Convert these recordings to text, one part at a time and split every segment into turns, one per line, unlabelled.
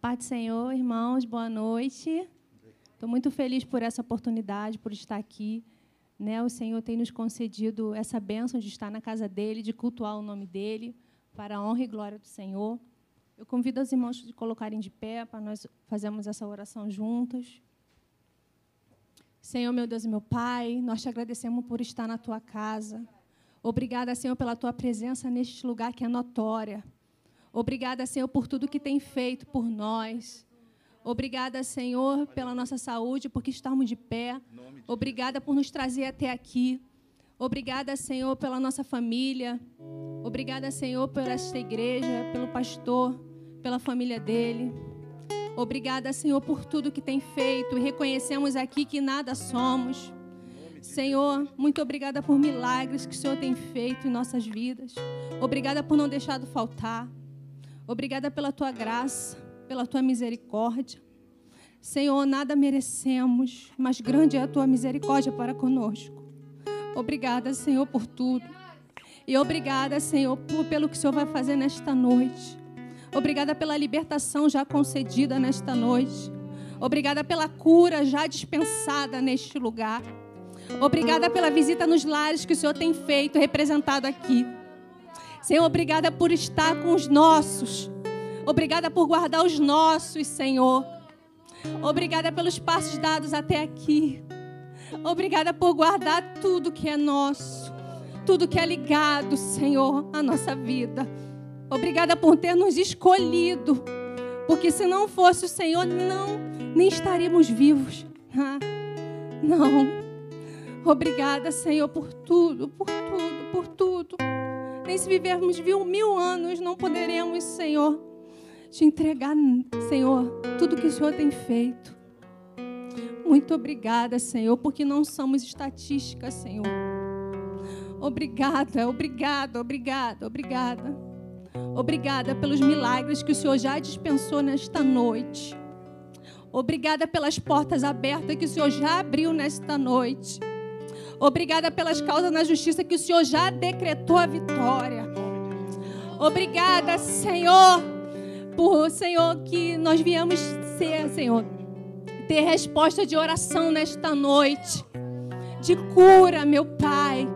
paz do Senhor, irmãos, boa noite. Estou muito feliz por essa oportunidade, por estar aqui. Né? O Senhor tem nos concedido essa bênção de estar na casa dele, de cultuar o nome dele, para a honra e glória do Senhor. Eu convido os irmãos de colocarem de pé para nós fazermos essa oração juntas. Senhor, meu Deus e meu Pai, nós te agradecemos por estar na tua casa. Obrigada, Senhor, pela tua presença neste lugar que é notória. Obrigada, Senhor, por tudo que tem feito por nós. Obrigada, Senhor, pela nossa saúde, porque estamos de pé. Obrigada por nos trazer até aqui. Obrigada, Senhor, pela nossa família. Obrigada, Senhor, por esta igreja, pelo pastor, pela família dele. Obrigada, Senhor, por tudo que tem feito. E reconhecemos aqui que nada somos. Senhor, muito obrigada por milagres que o Senhor tem feito em nossas vidas. Obrigada por não deixar faltar. Obrigada pela tua graça, pela tua misericórdia. Senhor, nada merecemos, mas grande é a tua misericórdia para conosco. Obrigada, Senhor, por tudo. E obrigada, Senhor, por, pelo que o Senhor vai fazer nesta noite. Obrigada pela libertação já concedida nesta noite. Obrigada pela cura já dispensada neste lugar. Obrigada pela visita nos lares que o Senhor tem feito, representado aqui. Senhor, obrigada por estar com os nossos. Obrigada por guardar os nossos, Senhor. Obrigada pelos passos dados até aqui. Obrigada por guardar tudo que é nosso, tudo que é ligado, Senhor, à nossa vida. Obrigada por ter nos escolhido, porque se não fosse o Senhor, não nem estaríamos vivos. Ah, não. Obrigada, Senhor, por tudo, por tudo, por tudo. Nem se vivermos mil, anos, não poderemos, Senhor, te entregar, Senhor, tudo que o Senhor tem feito. Muito obrigada, Senhor, porque não somos estatísticas, Senhor. Obrigada, obrigada, obrigada, obrigada. Obrigada pelos milagres que o Senhor já dispensou nesta noite. Obrigada pelas portas abertas que o Senhor já abriu nesta noite. Obrigada pelas causas na justiça que o Senhor já decretou a vitória. Obrigada, Senhor, por Senhor que nós viemos ser, Senhor, ter resposta de oração nesta noite, de cura, meu Pai.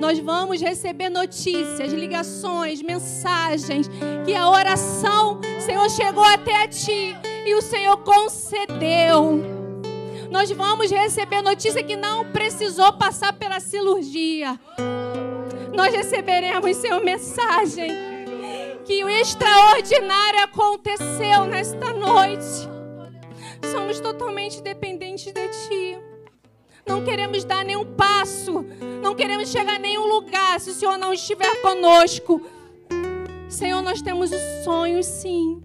Nós vamos receber notícias, ligações, mensagens que a oração, Senhor, chegou até ti e o Senhor concedeu nós vamos receber notícia que não precisou passar pela cirurgia. Nós receberemos, Senhor, mensagem que o extraordinário aconteceu nesta noite. Somos totalmente dependentes de Ti. Não queremos dar nenhum passo, não queremos chegar a nenhum lugar se o Senhor não estiver conosco. Senhor, nós temos o sonho, sim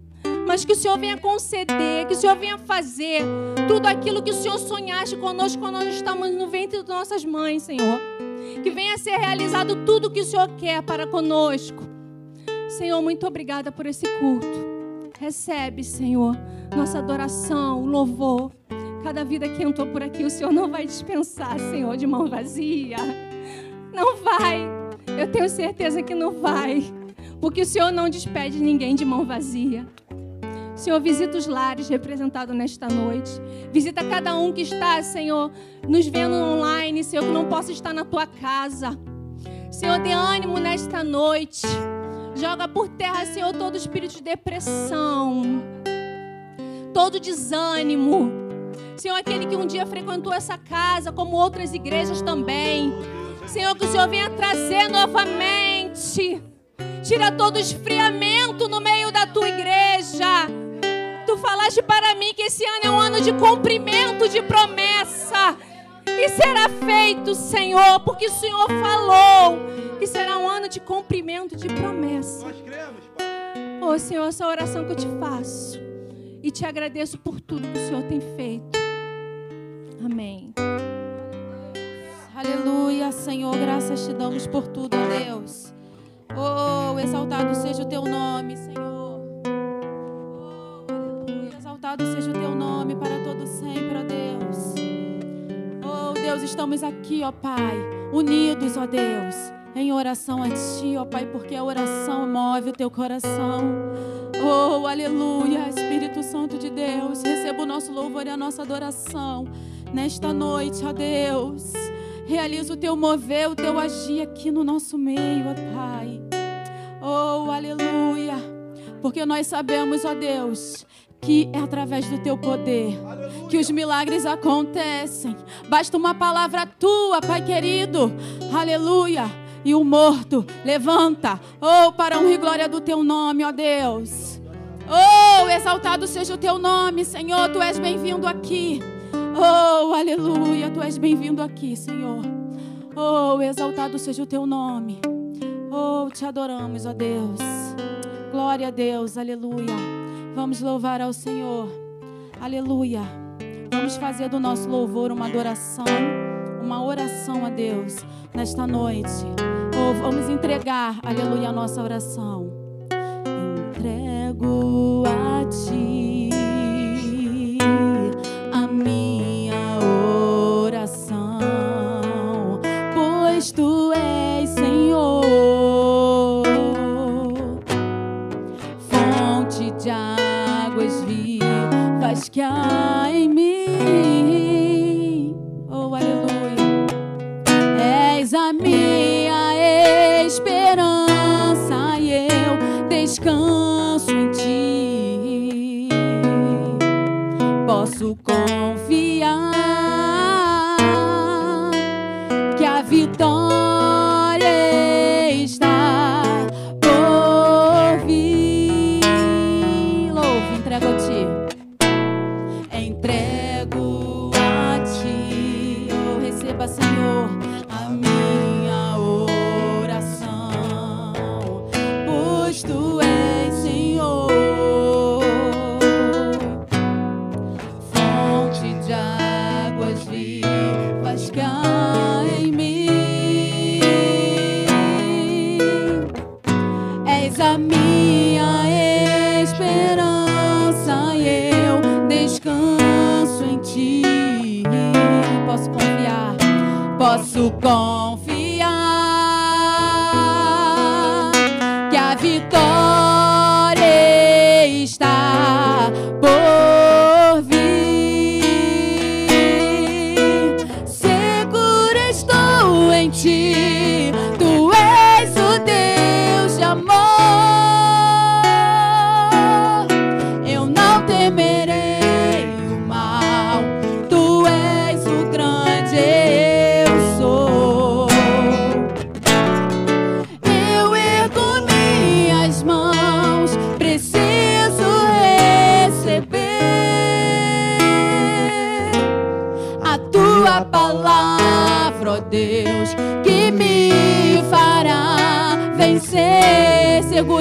mas que o Senhor venha conceder, que o Senhor venha fazer tudo aquilo que o Senhor sonhaste conosco quando nós estamos no ventre de nossas mães, Senhor. Que venha ser realizado tudo que o Senhor quer para conosco. Senhor, muito obrigada por esse culto. Recebe, Senhor, nossa adoração, louvor. Cada vida que entrou por aqui, o Senhor não vai dispensar, Senhor, de mão vazia. Não vai. Eu tenho certeza que não vai. Porque o Senhor não despede ninguém de mão vazia. Senhor, visita os lares representados nesta noite. Visita cada um que está, Senhor, nos vendo online, Senhor, que não possa estar na tua casa. Senhor, dê ânimo nesta noite. Joga por terra, Senhor, todo espírito de depressão, todo desânimo. Senhor, aquele que um dia frequentou essa casa, como outras igrejas também. Senhor, que o Senhor venha trazer novamente. Tira todo esfriamento no meio da tua igreja tu falaste para mim que esse ano é um ano de cumprimento de promessa. E será feito, Senhor, porque o Senhor falou que será um ano de cumprimento de promessa. Nós cremos, Pai. Oh, Senhor, essa oração que eu te faço. E te agradeço por tudo que o Senhor tem feito. Amém.
Aleluia, Senhor, graças te damos por tudo, ó Deus. Oh, exaltado seja o teu nome, Senhor. Exaltado seja o teu nome para todo sempre, ó Deus. Oh Deus, estamos aqui, ó Pai, unidos, ó Deus, em oração a Ti, ó Pai, porque a oração move o teu coração. Oh, aleluia, Espírito Santo de Deus, receba o nosso louvor e a nossa adoração nesta noite, ó Deus. Realiza o teu mover, o teu agir aqui no nosso meio, ó Pai. Oh, aleluia. Porque nós sabemos, ó Deus, que é através do teu poder aleluia. que os milagres acontecem. Basta uma palavra tua, Pai querido. Aleluia. E o morto levanta. Oh, para honra e glória do teu nome, ó Deus. Oh, exaltado seja o teu nome, Senhor. Tu és bem-vindo aqui. Oh, aleluia. Tu és bem-vindo aqui, Senhor. Oh, exaltado seja o teu nome. Oh, te adoramos, ó Deus. Glória a Deus, aleluia. Vamos louvar ao Senhor, aleluia. Vamos fazer do nosso louvor uma adoração, uma oração a Deus nesta noite. Oh, vamos entregar, aleluia, a nossa oração. Entrego a ti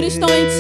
estou em ti,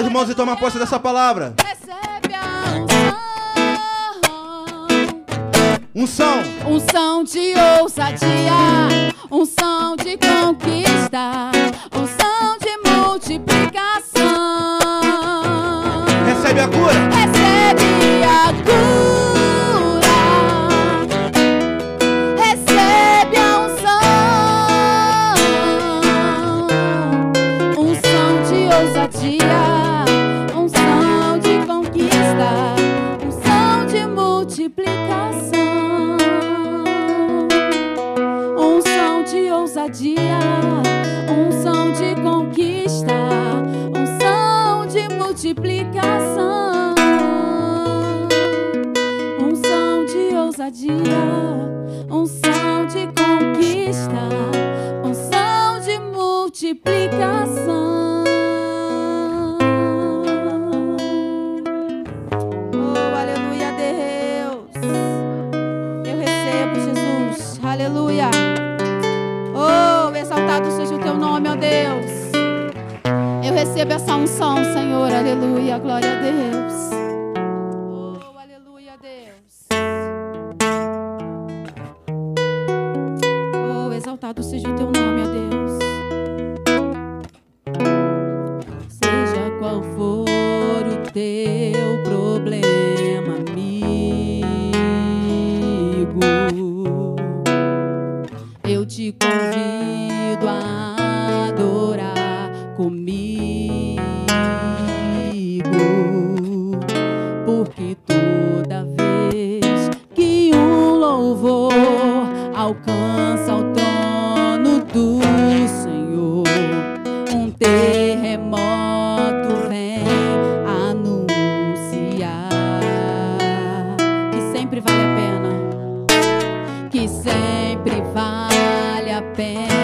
suas mãos e
toma posse dessa palavra.
Recebe a unção.
Unção.
Unção de ousadia. Unção de conquista. Unção de multiplicação.
Recebe a cura.
Recebe a cura. unção de conquista, unção de multiplicação. Oh, aleluia, Deus. Eu recebo, Jesus. Aleluia. Oh, exaltado seja o teu nome, oh Deus. Eu recebo essa unção, Senhor. Aleluia, glória a Deus. tudo teu nome. sempre vale a pena.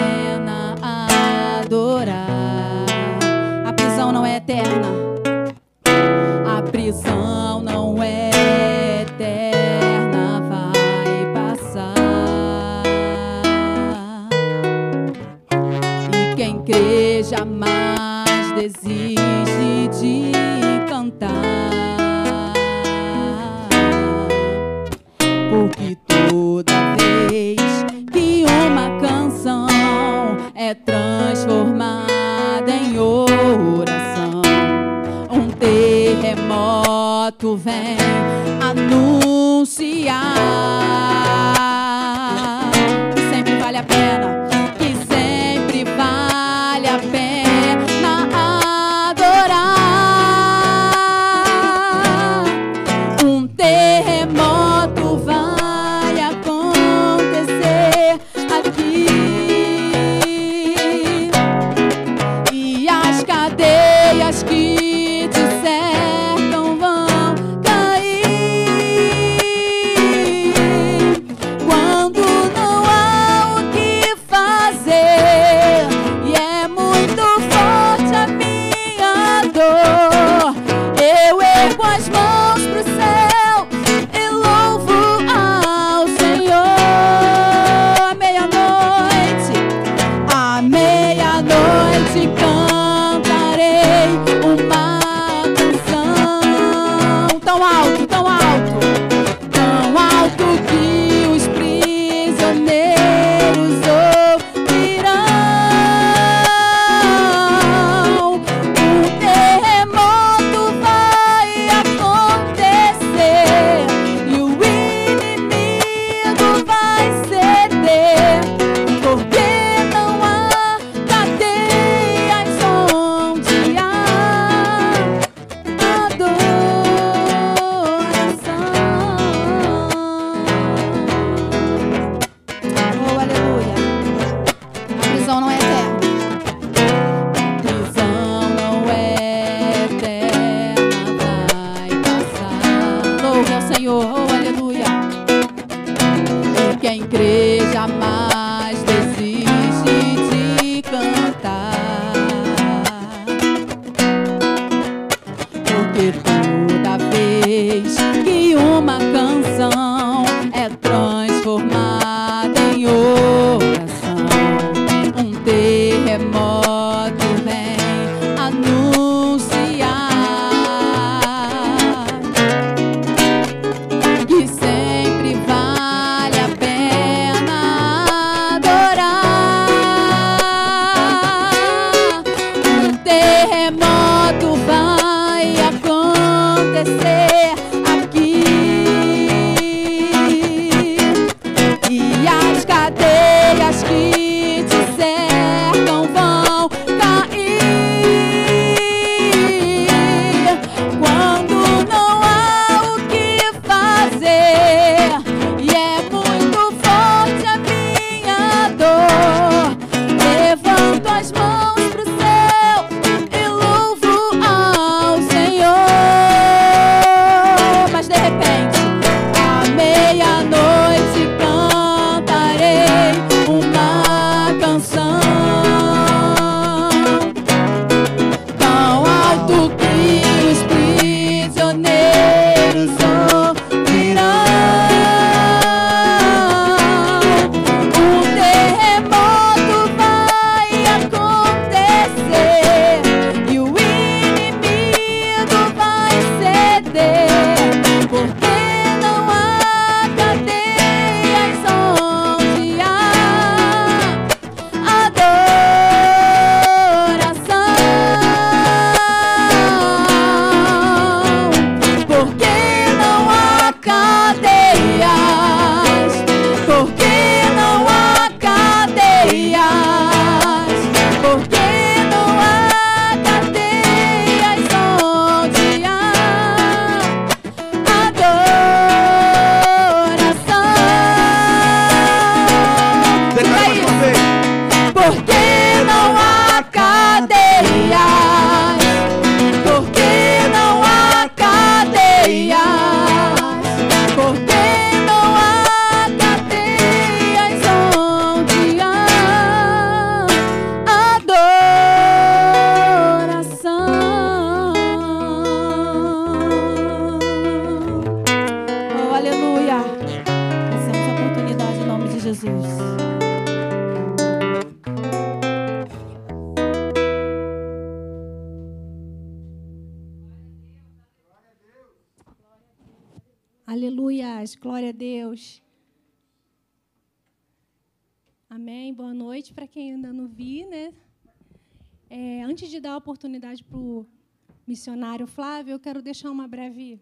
Missionário Flávio, eu quero deixar uma breve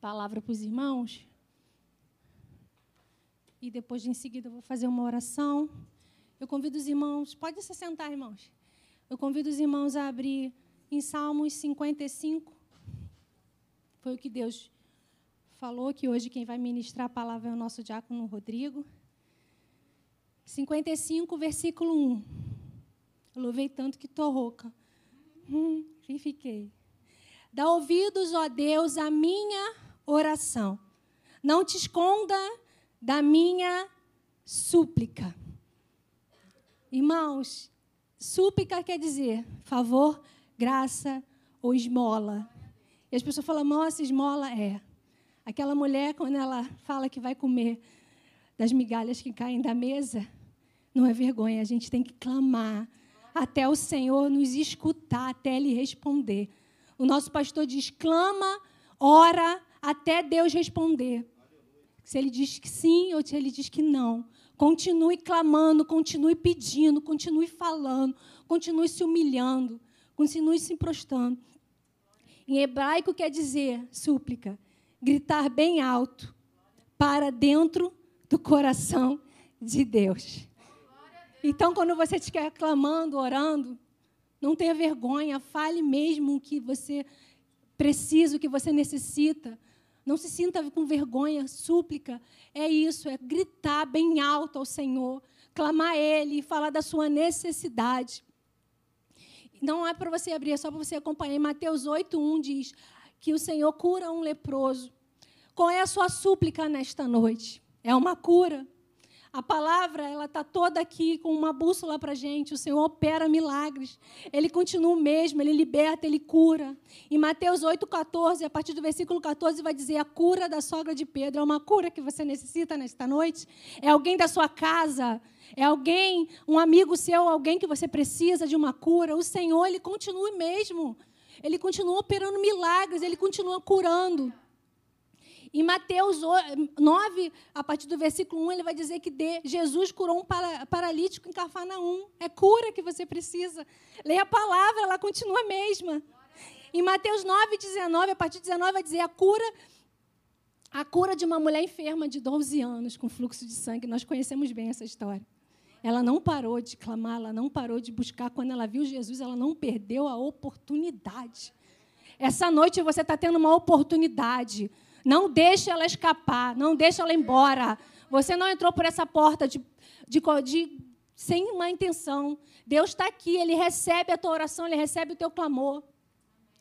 palavra para os irmãos. E depois, em seguida, eu vou fazer uma oração. Eu convido os irmãos, pode se sentar, irmãos. Eu convido os irmãos a abrir em Salmos 55. Foi o que Deus falou, que hoje quem vai ministrar a palavra é o nosso diácono Rodrigo. 55, versículo 1. Eu louvei tanto que estou rouca. Hum, e fiquei. Dá ouvidos, ó Deus, à minha oração. Não te esconda da minha súplica. Irmãos, súplica quer dizer favor, graça ou esmola. E as pessoas falam, nossa, esmola é. Aquela mulher, quando ela fala que vai comer das migalhas que caem da mesa, não é vergonha, a gente tem que clamar até o Senhor nos escutar, até Ele responder. O nosso pastor diz: clama, ora, até Deus responder. Se Ele diz que sim ou se Ele diz que não. Continue clamando, continue pedindo, continue falando, continue se humilhando, continue se prostrando. Em hebraico quer dizer súplica, gritar bem alto para dentro do coração de Deus. Então, quando você estiver clamando, orando, não tenha vergonha, fale mesmo o que você precisa, o que você necessita. Não se sinta com vergonha, súplica. É isso, é gritar bem alto ao Senhor, clamar a Ele, falar da sua necessidade. Não é para você abrir, é só para você acompanhar. Em Mateus 8:1 diz que o Senhor cura um leproso. Qual é a sua súplica nesta noite? É uma cura? A palavra, ela está toda aqui com uma bússola para a gente. O Senhor opera milagres. Ele continua o mesmo, ele liberta, ele cura. Em Mateus 8,14, a partir do versículo 14, vai dizer: a cura da sogra de Pedro. É uma cura que você necessita nesta noite? É alguém da sua casa? É alguém, um amigo seu, alguém que você precisa de uma cura? O Senhor, ele continua o mesmo. Ele continua operando milagres, ele continua curando. Em Mateus 9, a partir do versículo 1, ele vai dizer que Jesus curou um paralítico em Cafarnaum. É cura que você precisa. Leia a palavra, ela continua a mesma. Em Mateus 9, 19, a partir de 19, vai dizer a cura a cura de uma mulher enferma de 12 anos com fluxo de sangue. Nós conhecemos bem essa história. Ela não parou de clamar, ela não parou de buscar. Quando ela viu Jesus, ela não perdeu a oportunidade. Essa noite você está tendo uma oportunidade. Não deixe ela escapar, não deixe ela embora. Você não entrou por essa porta de, de, de sem uma intenção. Deus está aqui, Ele recebe a tua oração, Ele recebe o teu clamor.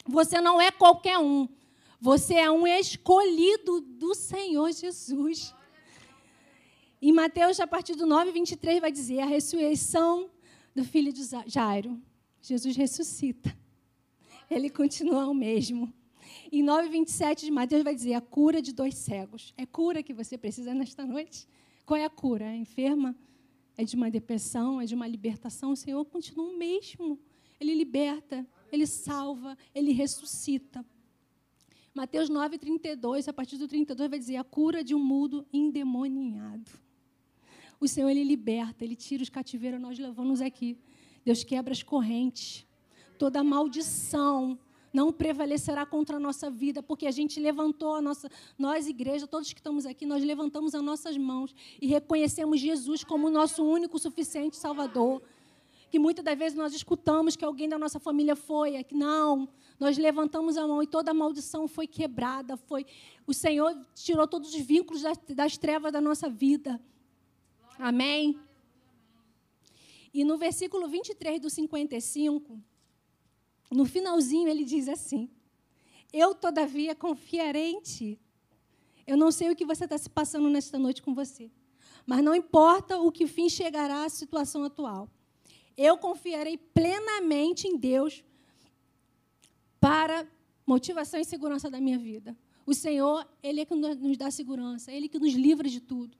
Você não é qualquer um. Você é um escolhido do Senhor Jesus. Em Mateus, a partir do 9, 23, vai dizer a ressurreição do filho de Jairo. Jesus ressuscita. Ele continua o mesmo. Em 9,27 de Mateus vai dizer a cura de dois cegos. É cura que você precisa nesta noite? Qual é a cura? É enferma? É de uma depressão? É de uma libertação? O Senhor continua o mesmo. Ele liberta, ele salva, ele ressuscita. Mateus 9, 32, a partir do 32, vai dizer a cura de um mudo endemoniado. O Senhor, Ele liberta, Ele tira os cativeiros, nós levamos aqui. Deus quebra as correntes, toda maldição, não prevalecerá contra a nossa vida, porque a gente levantou a nossa, nós igreja, todos que estamos aqui, nós levantamos as nossas mãos e reconhecemos Jesus como o nosso único suficiente Salvador. Que muitas das vezes nós escutamos que alguém da nossa família foi, é que não, nós levantamos a mão e toda a maldição foi quebrada, foi o Senhor tirou todos os vínculos das, das trevas da nossa vida. Amém. E no versículo 23 do 55, no finalzinho ele diz assim: Eu, todavia, confiarei em ti. Eu não sei o que você está se passando nesta noite com você, mas não importa o que fim chegará à situação atual. Eu confiarei plenamente em Deus para motivação e segurança da minha vida. O Senhor, Ele é que nos dá segurança, Ele que nos livra de tudo.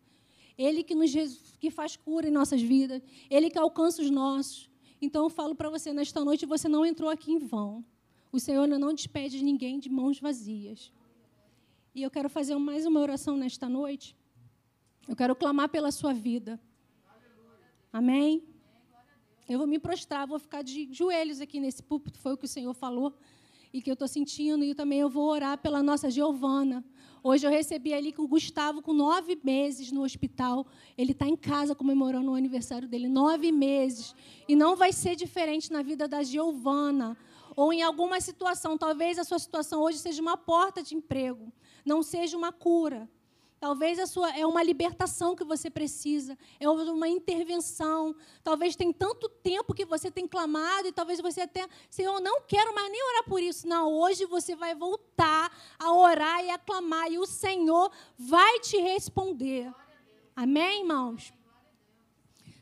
Ele que, nos, que faz cura em nossas vidas, Ele que alcança os nossos. Então eu falo para você, nesta noite você não entrou aqui em vão. O Senhor não despede ninguém de mãos vazias. E eu quero fazer mais uma oração nesta noite. Eu quero clamar pela sua vida. Amém? Eu vou me prostrar, vou ficar de joelhos aqui nesse púlpito, foi o que o Senhor falou e que eu estou sentindo, e também eu vou orar pela nossa Giovana. Hoje eu recebi ali com o Gustavo, com nove meses no hospital. Ele está em casa comemorando o aniversário dele, nove meses. E não vai ser diferente na vida da Giovana. Ou em alguma situação, talvez a sua situação hoje seja uma porta de emprego, não seja uma cura. Talvez a sua é uma libertação que você precisa, é uma intervenção. Talvez tem tanto tempo que você tem clamado e talvez você até, Senhor, não quero mais nem orar por isso. Não, hoje você vai voltar a orar e a clamar e o Senhor vai te responder. Amém, irmãos.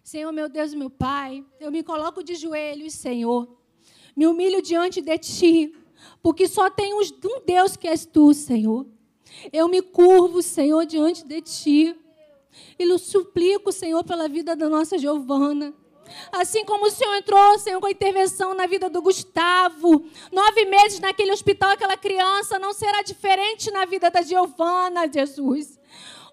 Senhor, meu Deus meu Pai, eu me coloco de joelhos, Senhor. Me humilho diante de ti, porque só tem um Deus que és tu, Senhor. Eu me curvo, Senhor, diante de Ti. E lhe suplico, Senhor, pela vida da nossa Giovana. Assim como o Senhor entrou, Senhor, com a intervenção na vida do Gustavo. Nove meses naquele hospital, aquela criança não será diferente na vida da Giovana, Jesus.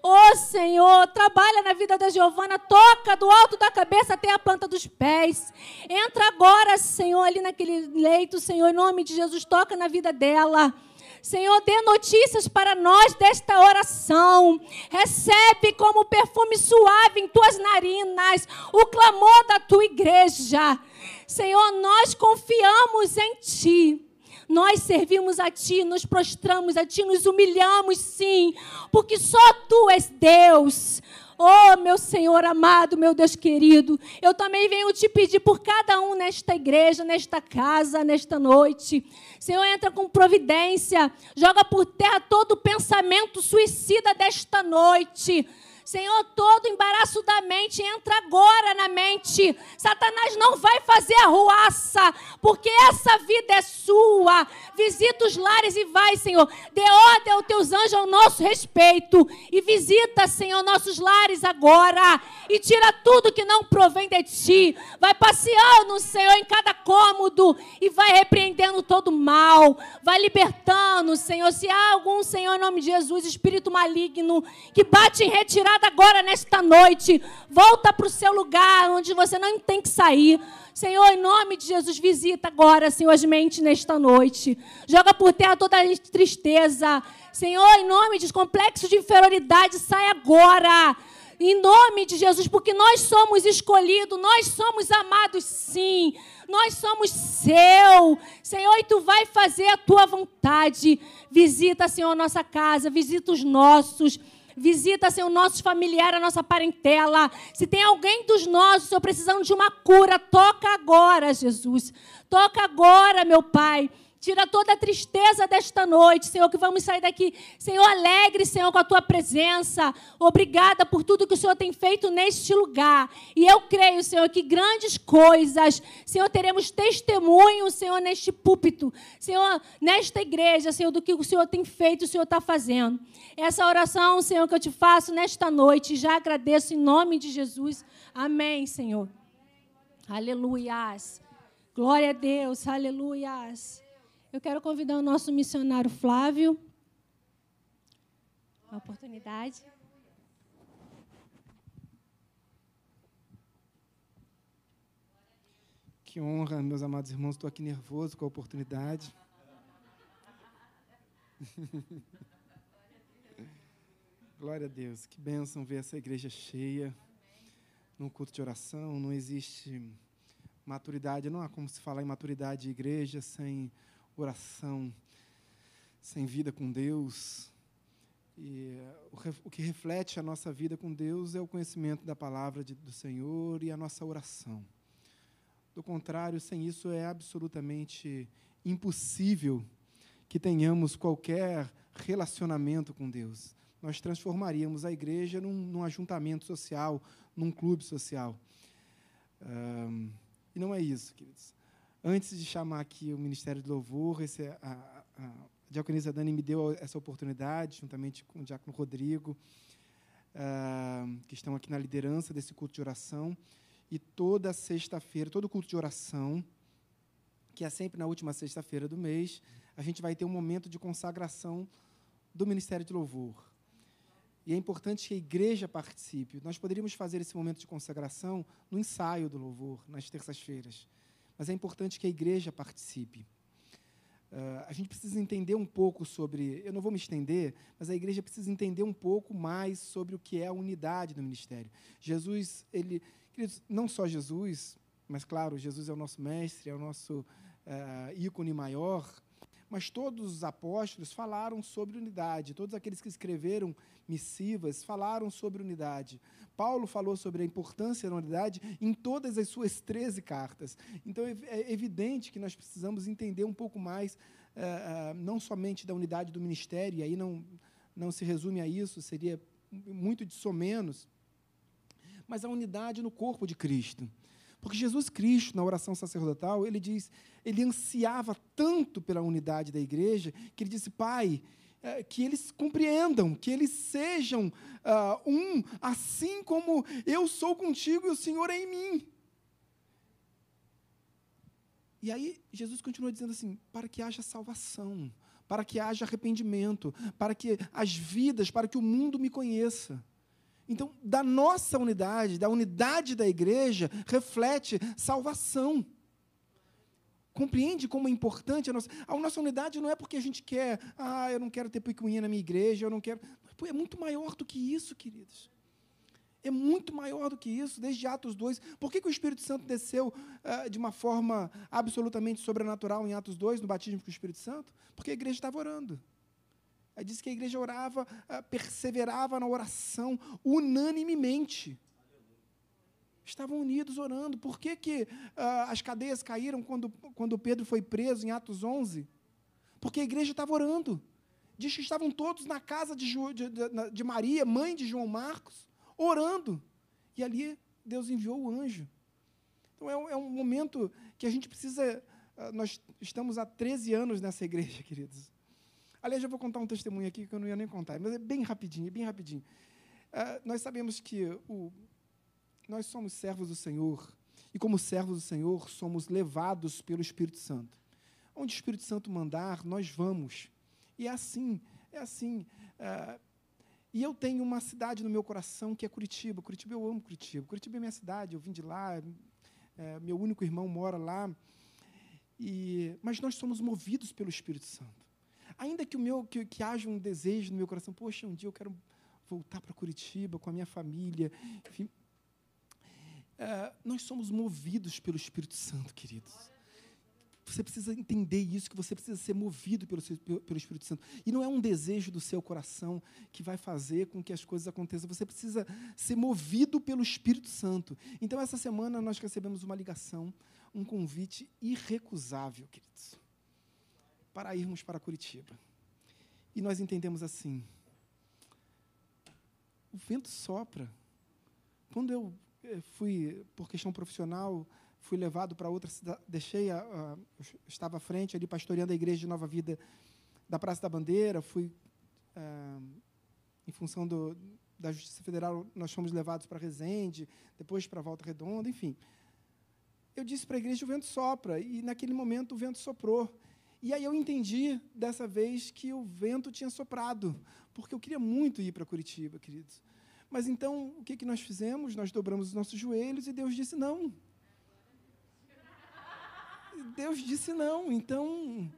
Ô oh, Senhor, trabalha na vida da Giovana, toca do alto da cabeça até a planta dos pés. Entra agora, Senhor, ali naquele leito, Senhor, em nome de Jesus, toca na vida dela. Senhor, dê notícias para nós desta oração. Recebe como perfume suave em tuas narinas o clamor da tua igreja. Senhor, nós confiamos em ti. Nós servimos a Ti, nos prostramos a Ti, nos humilhamos, sim, porque só Tu és Deus. Oh, meu Senhor amado, meu Deus querido, eu também venho te pedir por cada um nesta igreja, nesta casa, nesta noite. Senhor, entra com providência, joga por terra todo pensamento suicida desta noite. Senhor, todo embaraço da mente entra agora na mente. Satanás não vai fazer a ruaça, porque essa vida é sua. Visita os lares e vai, Senhor. Dê ordem aos teus anjos ao nosso respeito. E visita, Senhor, nossos lares agora. E tira tudo que não provém de ti. Vai passeando, Senhor, em cada cômodo. E vai repreendendo todo mal. Vai libertando, Senhor. Se há algum, Senhor, em nome de Jesus, espírito maligno que bate em retirada agora nesta noite. Volta para o seu lugar onde você não tem que sair. Senhor, em nome de Jesus, visita agora, Senhor, as mentes nesta noite. Joga por terra toda a tristeza. Senhor, em nome de complexo de inferioridade, sai agora. Em nome de Jesus, porque nós somos escolhidos, nós somos amados sim. Nós somos seu. Senhor, e tu vai fazer a tua vontade. Visita, Senhor, a nossa casa, visita os nossos. Visita, Senhor, nossos familiares, a nossa parentela. Se tem alguém dos nossos, Senhor, precisando de uma cura, toca agora, Jesus. Toca agora, meu Pai. Tira toda a tristeza desta noite, Senhor, que vamos sair daqui, Senhor, alegre, Senhor, com a tua presença. Obrigada por tudo que o Senhor tem feito neste lugar. E eu creio, Senhor, que grandes coisas, Senhor, teremos testemunho, Senhor, neste púlpito, Senhor, nesta igreja, Senhor, do que o Senhor tem feito, o Senhor está fazendo. Essa oração, Senhor, que eu te faço nesta noite, já agradeço em nome de Jesus. Amém, Senhor. Aleluias. Glória a Deus. Aleluias. Eu quero convidar o nosso missionário Flávio. A oportunidade.
Que honra, meus amados irmãos. Estou aqui nervoso com a oportunidade. Glória a Deus. Que bênção ver essa igreja cheia. Num culto de oração. Não existe maturidade. Não há como se falar em maturidade de igreja sem oração, sem vida com Deus. E o que reflete a nossa vida com Deus é o conhecimento da palavra de, do Senhor e a nossa oração. Do contrário, sem isso é absolutamente impossível que tenhamos qualquer relacionamento com Deus. Nós transformaríamos a igreja num, num ajuntamento social, num clube social. Um, e não é isso, queridos. Antes de chamar aqui o Ministério de Louvor, esse, a, a, a diaconisa Dani me deu essa oportunidade, juntamente com o diácono Rodrigo, uh, que estão aqui na liderança desse culto de oração. E toda sexta-feira, todo culto de oração, que é sempre na última sexta-feira do mês, a gente vai ter um momento de consagração do Ministério de Louvor. E é importante que a igreja participe. Nós poderíamos fazer esse momento de consagração no ensaio do louvor, nas terças-feiras. Mas é importante que a igreja participe. Uh, a gente precisa entender um pouco sobre. Eu não vou me estender, mas a igreja precisa entender um pouco mais sobre o que é a unidade do ministério. Jesus, ele. Queridos, não só Jesus, mas claro, Jesus é o nosso mestre, é o nosso uh, ícone maior, mas todos os apóstolos falaram sobre unidade, todos aqueles que escreveram missivas falaram sobre unidade. Paulo falou sobre a importância da unidade em todas as suas 13 cartas. Então é, é evidente que nós precisamos entender um pouco mais, uh, uh, não somente da unidade do ministério, e aí não, não se resume a isso, seria muito de somenos, mas a unidade no corpo de Cristo. Porque Jesus Cristo, na oração sacerdotal, ele diz, ele ansiava tanto pela unidade da igreja, que ele disse: Pai, é, que eles compreendam, que eles sejam uh, um, assim como eu sou contigo e o Senhor é em mim. E aí Jesus continua dizendo assim: para que haja salvação, para que haja arrependimento, para que as vidas, para que o mundo me conheça. Então, da nossa unidade, da unidade da igreja, reflete salvação. Compreende como é importante a nossa. A nossa unidade não é porque a gente quer, ah, eu não quero ter picuinha na minha igreja, eu não quero. É muito maior do que isso, queridos. É muito maior do que isso, desde Atos 2. Por que, que o Espírito Santo desceu uh, de uma forma absolutamente sobrenatural em Atos 2, no batismo com o Espírito Santo? Porque a igreja estava orando. Diz que a igreja orava, uh, perseverava na oração unanimemente estavam unidos orando. Por que, que uh, as cadeias caíram quando, quando Pedro foi preso em Atos 11? Porque a igreja estava orando. Diz que estavam todos na casa de, de, de, Maria, mãe de João Marcos, orando. E ali Deus enviou o anjo. Então é um, é um momento que a gente precisa. Uh, nós estamos há 13 anos nessa igreja, queridos. Aliás, eu vou contar um testemunho aqui que eu não ia nem contar, mas é bem rapidinho, é bem rapidinho. Uh, nós sabemos que o, nós somos servos do Senhor e, como servos do Senhor, somos levados pelo Espírito Santo. Onde o Espírito Santo mandar, nós vamos. E é assim, é assim. Uh, e eu tenho uma cidade no meu coração que é Curitiba. Curitiba, eu amo Curitiba. Curitiba é minha cidade, eu vim de lá, é, meu único irmão mora lá. E, mas nós somos movidos pelo Espírito Santo. Ainda que, o meu, que, que haja um desejo no meu coração, poxa, um dia eu quero voltar para Curitiba com a minha família. Enfim, é, nós somos movidos pelo Espírito Santo, queridos. Você precisa entender isso, que você precisa ser movido pelo, pelo Espírito Santo. E não é um desejo do seu coração que vai fazer com que as coisas aconteçam. Você precisa ser movido pelo Espírito Santo. Então, essa semana, nós recebemos uma ligação, um convite irrecusável, queridos, para irmos para Curitiba. E nós entendemos assim: o vento sopra. Quando eu eh, fui, por questão profissional, fui levado para outra cidade, deixei, a, a, estava à frente ali pastoreando a igreja de Nova Vida da Praça da Bandeira, fui, ah, em função do, da Justiça Federal, nós fomos levados para Resende, depois para Volta Redonda, enfim. Eu disse para a igreja, o vento sopra, e naquele momento o vento soprou. E aí eu entendi, dessa vez, que o vento tinha soprado, porque eu queria muito ir para Curitiba, queridos. Mas então, o que, que nós fizemos? Nós dobramos os nossos joelhos e Deus disse não. Deus disse não. Então,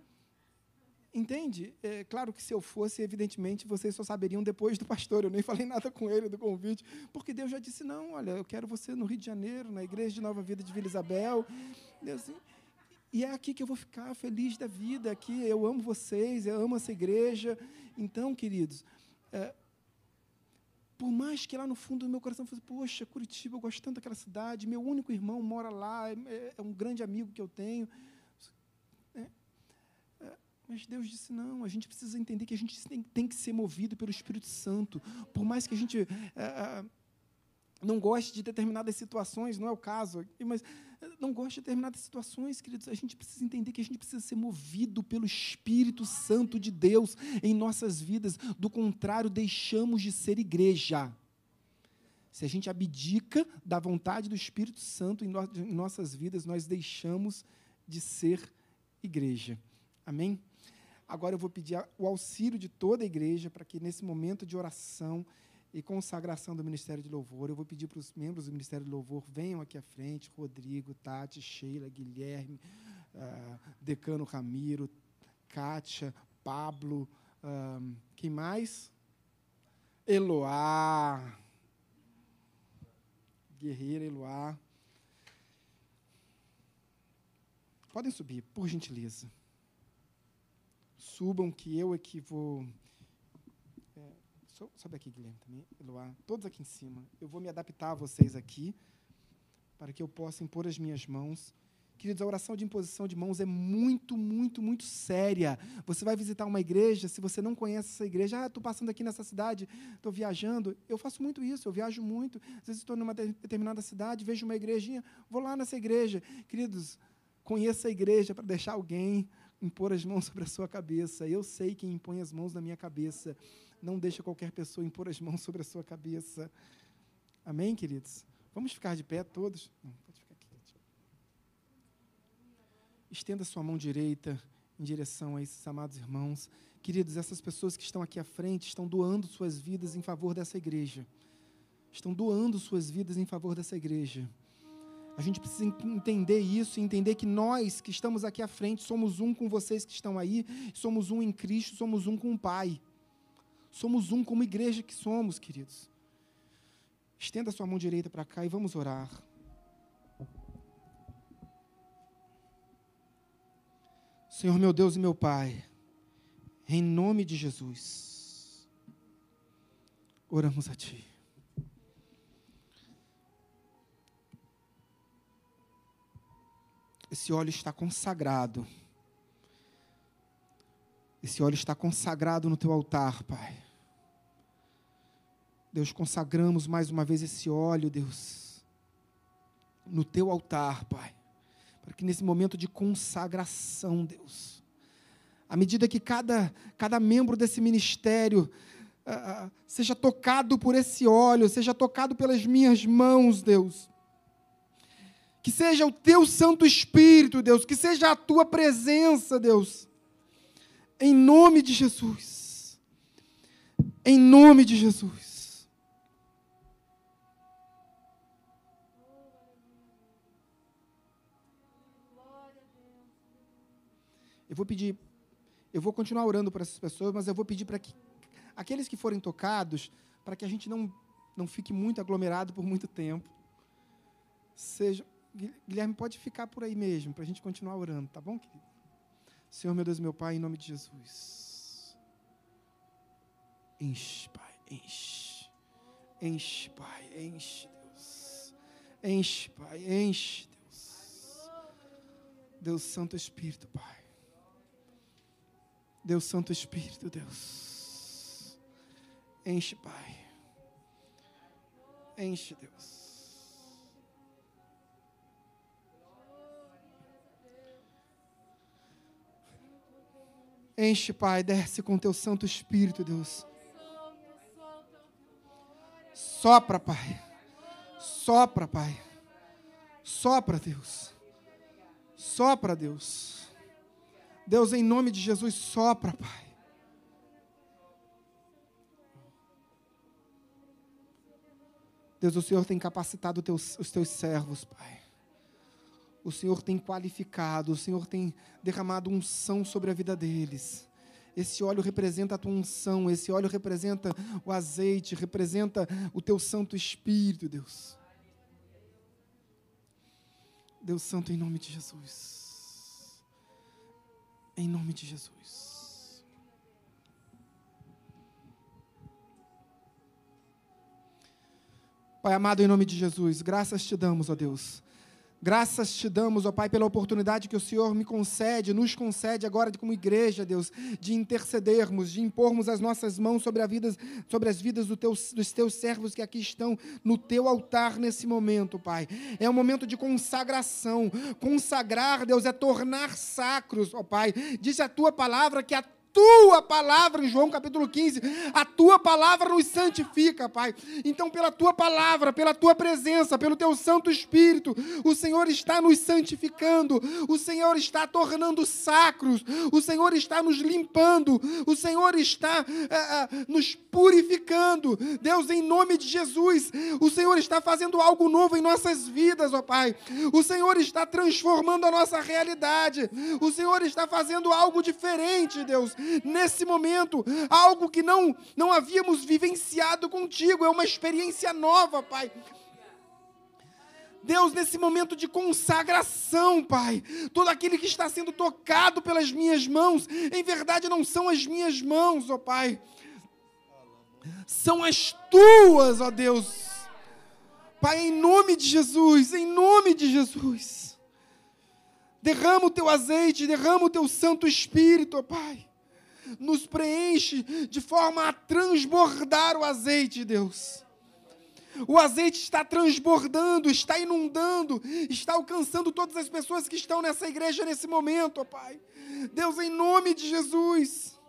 entende? É claro que se eu fosse, evidentemente, vocês só saberiam depois do pastor. Eu nem falei nada com ele do convite, porque Deus já disse não. Olha, eu quero você no Rio de Janeiro, na Igreja de Nova Vida de Vila Isabel. Deus, assim, e é aqui que eu vou ficar feliz da vida. Aqui eu amo vocês, eu amo essa igreja. Então, queridos, é, por mais que lá no fundo do meu coração fosse, poxa, Curitiba, eu gosto tanto daquela cidade, meu único irmão mora lá, é, é um grande amigo que eu tenho. É, é, mas Deus disse: não, a gente precisa entender que a gente tem, tem que ser movido pelo Espírito Santo. Por mais que a gente é, é, não goste de determinadas situações, não é o caso, mas não gosta de determinadas situações, queridos, a gente precisa entender que a gente precisa ser movido pelo Espírito Santo de Deus em nossas vidas. Do contrário, deixamos de ser igreja. Se a gente abdica da vontade do Espírito Santo em, no, em nossas vidas, nós deixamos de ser igreja. Amém? Agora eu vou pedir o auxílio de toda a igreja para que nesse momento de oração e consagração do Ministério de Louvor, eu vou pedir para os membros do Ministério de Louvor venham aqui à frente, Rodrigo, Tati, Sheila, Guilherme, uh, Decano Ramiro, Kátia, Pablo, uh, quem mais? Eloá, Guerreira Eloá. Podem subir, por gentileza. Subam, que eu é que vou. Sobe aqui, Guilherme, também. Eloá. Todos aqui em cima. Eu vou me adaptar a vocês aqui, para que eu possa impor as minhas mãos. Queridos, a oração de imposição de mãos é muito, muito, muito séria. Você vai visitar uma igreja, se você não conhece essa igreja, ah, estou passando aqui nessa cidade, estou viajando. Eu faço muito isso, eu viajo muito. Às vezes estou numa determinada cidade, vejo uma igrejinha, vou lá nessa igreja. Queridos, conheça a igreja para deixar alguém impor as mãos sobre a sua cabeça. Eu sei quem impõe as mãos na minha cabeça. Não deixa qualquer pessoa impor as mãos sobre a sua cabeça. Amém, queridos? Vamos ficar de pé todos? Não, pode ficar aqui. Estenda sua mão direita em direção a esses amados irmãos. Queridos, essas pessoas que estão aqui à frente estão doando suas vidas em favor dessa igreja. Estão doando suas vidas em favor dessa igreja. A gente precisa entender isso, entender que nós que estamos aqui à frente somos um com vocês que estão aí, somos um em Cristo, somos um com o Pai. Somos um como igreja que somos, queridos. Estenda sua mão direita para cá e vamos orar. Senhor meu Deus e meu Pai, em nome de Jesus, oramos a Ti. esse óleo está consagrado. Esse óleo está consagrado no teu altar, Pai. Deus, consagramos mais uma vez esse óleo, Deus, no teu altar, Pai. Para que nesse momento de consagração, Deus, à medida que cada, cada membro desse ministério uh, seja tocado por esse óleo, seja tocado pelas minhas mãos, Deus, que seja o teu Santo Espírito, Deus, que seja a tua presença, Deus. Em nome de Jesus. Em nome de Jesus. Eu vou pedir, eu vou continuar orando por essas pessoas, mas eu vou pedir para que aqueles que forem tocados, para que a gente não, não fique muito aglomerado por muito tempo. Seja, Guilherme, pode ficar por aí mesmo, para a gente continuar orando, tá bom, querido? Senhor, meu Deus, meu Pai, em nome de Jesus. Enche, Pai, enche. Enche, Pai, enche, Deus. Enche, Pai, enche, Deus. Deus Santo Espírito, Pai. Deus Santo Espírito, Deus. Enche, Pai. Enche, Deus. Enche, Pai, desce com teu Santo Espírito, Deus. Sopra, Pai. Sopra, Pai. Sopra, Deus. Sopra, Deus. Deus, em nome de Jesus, sopra, Pai. Deus, o Senhor tem capacitado os teus servos, Pai o Senhor tem qualificado, o Senhor tem derramado unção sobre a vida deles. Esse óleo representa a tua unção, esse óleo representa o azeite, representa o teu Santo Espírito, Deus. Deus Santo, em nome de Jesus. Em nome de Jesus. Pai amado, em nome de Jesus, graças te damos, ó Deus Graças te damos, ó Pai, pela oportunidade que o Senhor me concede, nos concede agora como igreja, Deus, de intercedermos, de impormos as nossas mãos sobre, a vida, sobre as vidas do teu, dos teus servos que aqui estão no teu altar nesse momento, Pai. É um momento de consagração. Consagrar, Deus, é tornar sacros, ó Pai. Diz a tua palavra que a tua palavra, em João capítulo 15, a tua palavra nos santifica, Pai. Então, pela tua palavra, pela tua presença, pelo teu Santo Espírito, o Senhor está nos santificando, o Senhor está tornando sacros, o Senhor está nos limpando, o Senhor está é, é, nos purificando. Deus, em nome de Jesus, o Senhor está fazendo algo novo em nossas vidas, ó Pai. O Senhor está transformando a nossa realidade, o Senhor está fazendo algo diferente, Deus nesse momento, algo que não, não havíamos vivenciado contigo, é uma experiência nova, Pai. Deus, nesse momento de consagração, Pai, todo aquele que está sendo tocado pelas minhas mãos, em verdade não são as minhas mãos, ó Pai, são as tuas, ó Deus. Pai, em nome de Jesus, em nome de Jesus, derrama o teu azeite, derrama o teu Santo Espírito, ó Pai nos preenche de forma a transbordar o azeite, Deus. O azeite está transbordando, está inundando, está alcançando todas as pessoas que estão nessa igreja nesse momento, ó Pai. Deus, em nome de Jesus.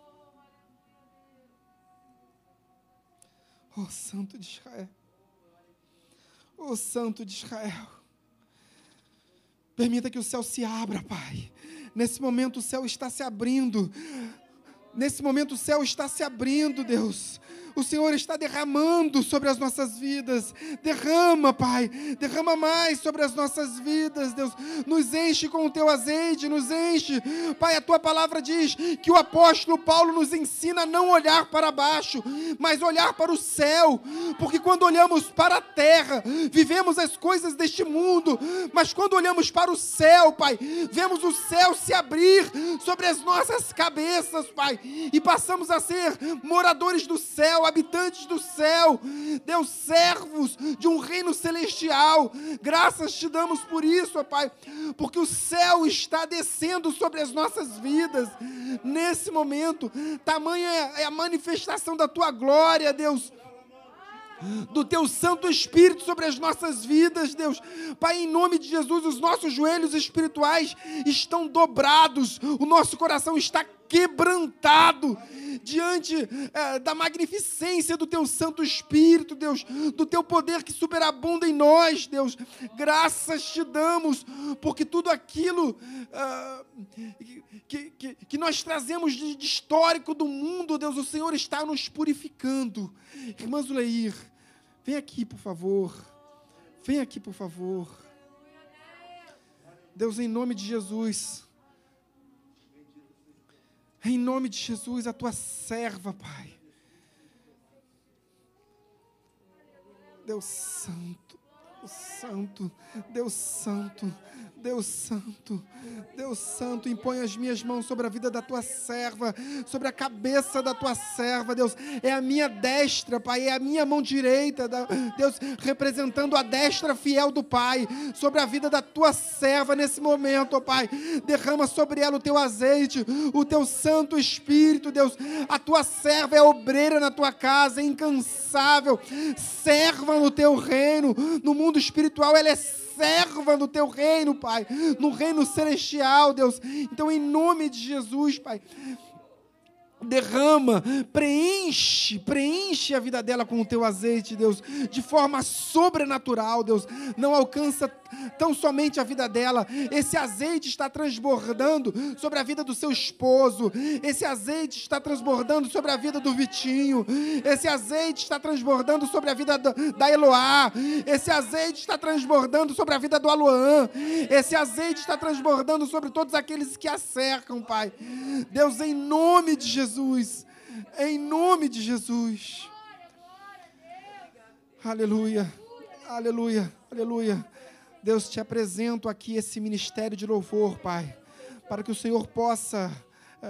Oh Santo de Israel. Oh Santo de Israel. Permita que o céu se abra, Pai. Nesse momento o céu está se abrindo. Nesse momento o céu está se abrindo, Deus o Senhor está derramando sobre as nossas vidas. Derrama, Pai, derrama mais sobre as nossas vidas, Deus. Nos enche com o teu azeite, nos enche. Pai, a tua palavra diz que o apóstolo Paulo nos ensina a não olhar para baixo, mas olhar para o céu, porque quando olhamos para a terra, vivemos as coisas deste mundo, mas quando olhamos para o céu, Pai, vemos o céu se abrir sobre as nossas cabeças, Pai, e passamos a ser moradores do céu habitantes do céu, Deus, servos de um reino celestial. Graças te damos por isso, ó Pai, porque o céu está descendo sobre as nossas vidas nesse momento. Tamanha é a manifestação da tua glória, Deus do teu Santo Espírito sobre as nossas vidas, Deus. Pai, em nome de Jesus, os nossos joelhos espirituais estão dobrados, o nosso coração está quebrantado diante é, da magnificência do teu Santo Espírito, Deus, do teu poder que superabunda em nós, Deus. Graças te damos, porque tudo aquilo uh, que, que, que, nós trazemos de, de, histórico do mundo, Deus, o Senhor está nos purificando. Irmã Zuleir, vem aqui, por favor. Vem aqui, por favor. Deus, em nome de Jesus. Em nome de Jesus, a tua serva, Pai. Deus Santo, Deus Santo, Deus Santo. Deus Santo, Deus Santo, impõe as minhas mãos sobre a vida da tua serva, sobre a cabeça da tua serva, Deus. É a minha destra, Pai, é a minha mão direita, Deus, representando a destra fiel do Pai, sobre a vida da tua serva nesse momento, Pai. Derrama sobre ela o teu azeite, o teu Santo Espírito, Deus. A tua serva é obreira na tua casa, é incansável, serva no teu reino, no mundo espiritual, ela é serva no teu reino, Pai, no reino celestial, Deus. Então, em nome de Jesus, Pai, derrama, preenche, preenche a vida dela com o teu azeite, Deus, de forma sobrenatural, Deus. Não alcança tão somente a vida dela, esse azeite está transbordando sobre a vida do seu esposo, esse azeite está transbordando sobre a vida do Vitinho, esse azeite está transbordando sobre a vida da Eloá, esse azeite está transbordando sobre a vida do Aluan, esse azeite está transbordando sobre todos aqueles que a cercam, Pai. Deus, em nome de Jesus, em nome de Jesus. Aleluia, aleluia, aleluia. Deus, te apresento aqui esse ministério de louvor, Pai, para que o Senhor possa, uh,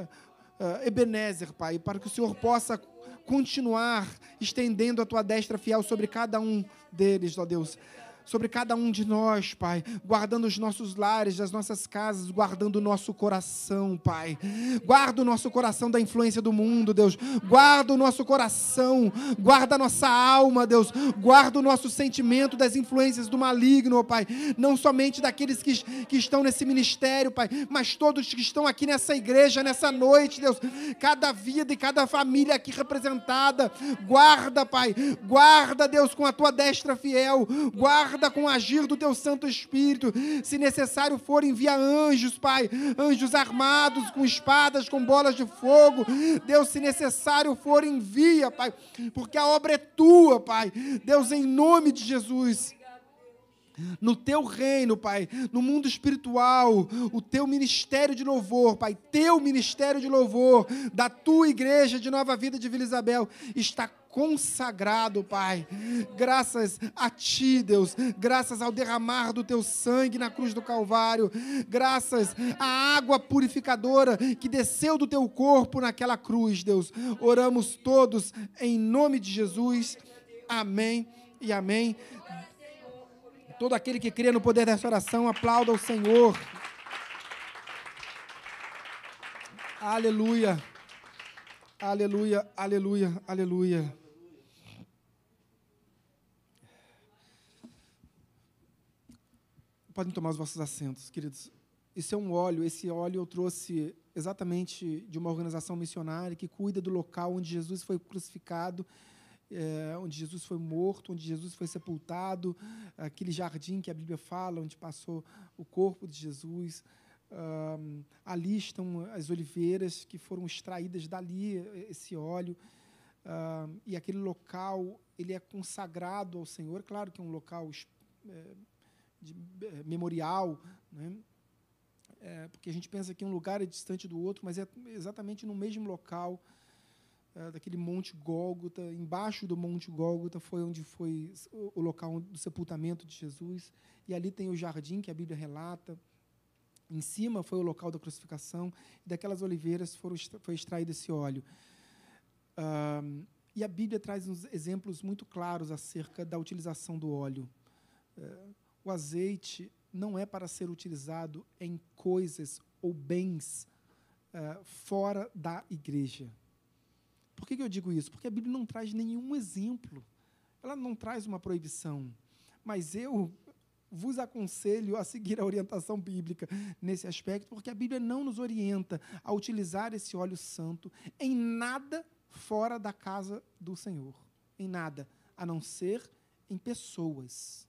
uh, Ebenezer, Pai, para que o Senhor possa continuar estendendo a tua destra fiel sobre cada um deles, ó Deus. Sobre cada um de nós, Pai, guardando os nossos lares, as nossas casas, guardando o nosso coração, Pai. Guarda o nosso coração da influência do mundo, Deus. Guarda o nosso coração, guarda a nossa alma, Deus. Guarda o nosso sentimento das influências do maligno, Pai. Não somente daqueles que, que estão nesse ministério, Pai, mas todos que estão aqui nessa igreja, nessa noite, Deus. Cada vida e cada família aqui representada. Guarda, Pai. Guarda, Deus, com a tua destra fiel. Guarda com o agir do teu Santo Espírito. Se necessário for, envia anjos, Pai. Anjos armados, com espadas, com bolas de fogo. Deus, se necessário for, envia, Pai. Porque a obra é tua, Pai. Deus, em nome de Jesus no teu reino, Pai, no mundo espiritual, o teu ministério de louvor, Pai, teu ministério de louvor da tua igreja de Nova Vida de Vila Isabel está consagrado, Pai. Graças a Ti, Deus. Graças ao derramar do Teu sangue na cruz do Calvário. Graças à água purificadora que desceu do Teu corpo naquela cruz, Deus. Oramos todos em nome de Jesus. Amém e amém. Todo aquele que crê no poder dessa oração, aplauda o Senhor. Aleluia. Aleluia, aleluia, aleluia. Podem tomar os vossos assentos, queridos. Isso é um óleo. Esse óleo eu trouxe exatamente de uma organização missionária que cuida do local onde Jesus foi crucificado, é, onde Jesus foi morto, onde Jesus foi sepultado, aquele jardim que a Bíblia fala, onde passou o corpo de Jesus. Um, ali estão as oliveiras que foram extraídas dali, esse óleo. Um, e aquele local ele é consagrado ao Senhor. Claro que é um local é, de, é, memorial, né? É, porque a gente pensa que um lugar é distante do outro, mas é exatamente no mesmo local daquele Monte Gólgota. Embaixo do Monte Gólgota foi onde foi o local do sepultamento de Jesus. E ali tem o jardim que a Bíblia relata. Em cima foi o local da crucificação. E daquelas oliveiras foram, foi extraído esse óleo. E a Bíblia traz uns exemplos muito claros acerca da utilização do óleo. É, o azeite não é para ser utilizado em coisas ou bens uh, fora da igreja. Por que, eu digo isso? Porque a Bíblia não traz nenhum exemplo. Ela não traz uma proibição. Mas eu vos aconselho a seguir a orientação bíblica nesse aspecto, porque a Bíblia não nos orienta a utilizar esse óleo santo em nada fora da casa do Senhor. Em nada, a não ser em pessoas.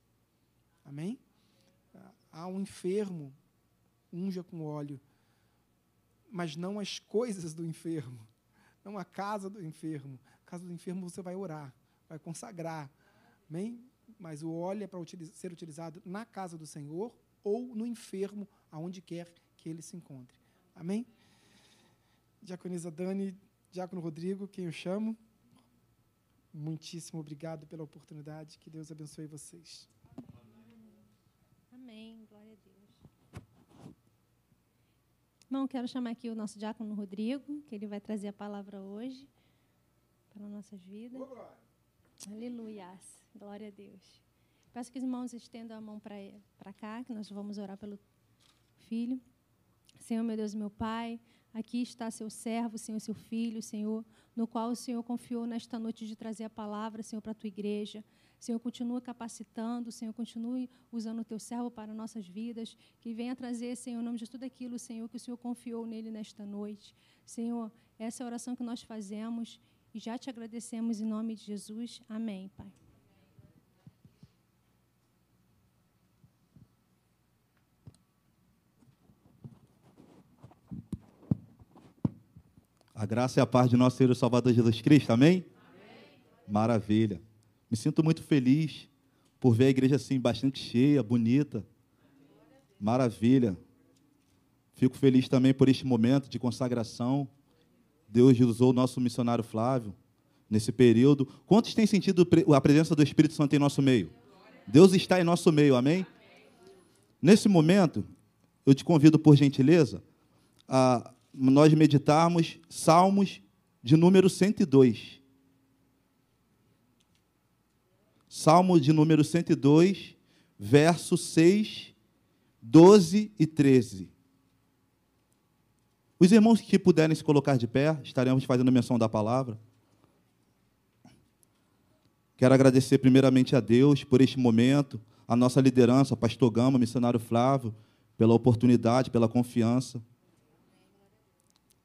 Amém? Há um enfermo, unja com óleo, mas não as coisas do enfermo, não a casa do enfermo. A casa do enfermo você vai orar, vai consagrar. Amém? Mas o óleo é para ser utilizado na casa do Senhor ou no enfermo, aonde quer que ele se encontre. Amém? Diaconisa Dani, Diácono Rodrigo, quem eu chamo? Muitíssimo obrigado pela oportunidade. Que Deus abençoe vocês.
Amém. Glória a Deus. Irmão, quero chamar aqui o nosso diácono Rodrigo, que ele vai trazer a palavra hoje para nossas vidas. Aleluia. Glória a Deus. Peço que os irmãos estendam a mão para cá, que nós vamos orar pelo filho. Senhor, meu Deus, meu Pai, aqui está seu servo, Senhor, seu filho, Senhor, no qual o Senhor confiou nesta noite de trazer a palavra, Senhor, para a tua igreja. Senhor, continua capacitando, Senhor, continue usando o teu servo para nossas vidas, que venha trazer, Senhor, em nome de tudo aquilo, Senhor, que o Senhor confiou nele nesta noite. Senhor, essa é a oração que nós fazemos e já te agradecemos em nome de Jesus. Amém, Pai.
A graça e a paz de nosso Senhor e Salvador Jesus Cristo, amém? amém? Maravilha. Me sinto muito feliz por ver a igreja assim, bastante cheia, bonita. Maravilha. Fico feliz também por este momento de consagração. Deus usou o nosso missionário Flávio nesse período. Quantos têm sentido a presença do Espírito Santo em nosso meio? Deus está em nosso meio, amém? Nesse momento, eu te convido, por gentileza, a nós meditarmos Salmos de número 102. Salmo de número 102, verso 6, 12 e 13. Os irmãos que puderem se colocar de pé, estaremos fazendo menção da palavra. Quero agradecer primeiramente a Deus por este momento, a nossa liderança, pastor Gama, missionário Flávio, pela oportunidade, pela confiança.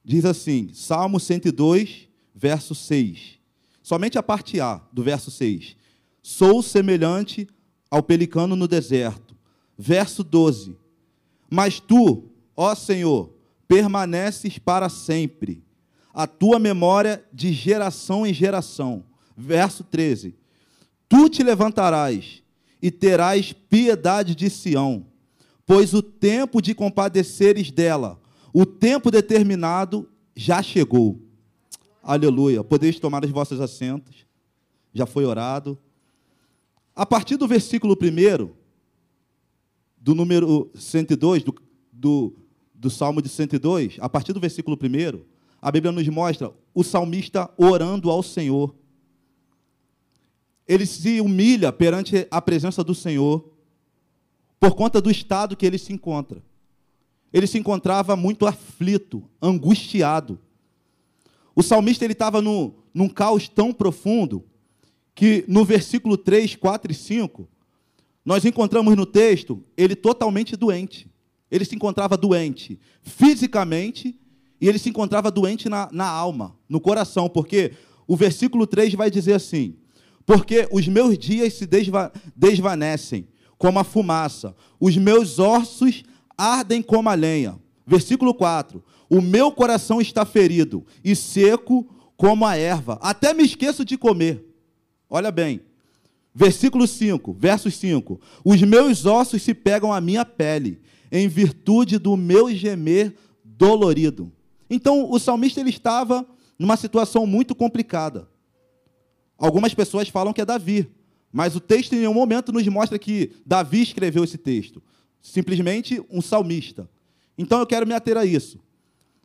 Diz assim, Salmo 102, verso 6. Somente a parte A do verso 6. Sou semelhante ao pelicano no deserto. Verso 12. Mas tu, ó Senhor, permaneces para sempre. A tua memória de geração em geração. Verso 13. Tu te levantarás e terás piedade de Sião, pois o tempo de compadeceres dela, o tempo determinado já chegou. Aleluia. Podeis tomar os vossos assentos. Já foi orado. A partir do versículo 1, do número 102, do, do do Salmo de 102, a partir do versículo 1, a Bíblia nos mostra o salmista orando ao Senhor. Ele se humilha perante a presença do Senhor por conta do estado que ele se encontra. Ele se encontrava muito aflito, angustiado. O salmista ele estava no, num caos tão profundo que no versículo 3, 4 e 5, nós encontramos no texto ele totalmente doente. Ele se encontrava doente fisicamente e ele se encontrava doente na, na alma, no coração, porque o versículo 3 vai dizer assim: Porque os meus dias se desva desvanecem como a fumaça, os meus ossos ardem como a lenha. Versículo 4: O meu coração está ferido e seco como a erva, até me esqueço de comer. Olha bem, versículo 5, versos 5: Os meus ossos se pegam à minha pele em virtude do meu gemer dolorido. Então, o salmista ele estava numa situação muito complicada. Algumas pessoas falam que é Davi, mas o texto em nenhum momento nos mostra que Davi escreveu esse texto. Simplesmente um salmista. Então eu quero me ater a isso.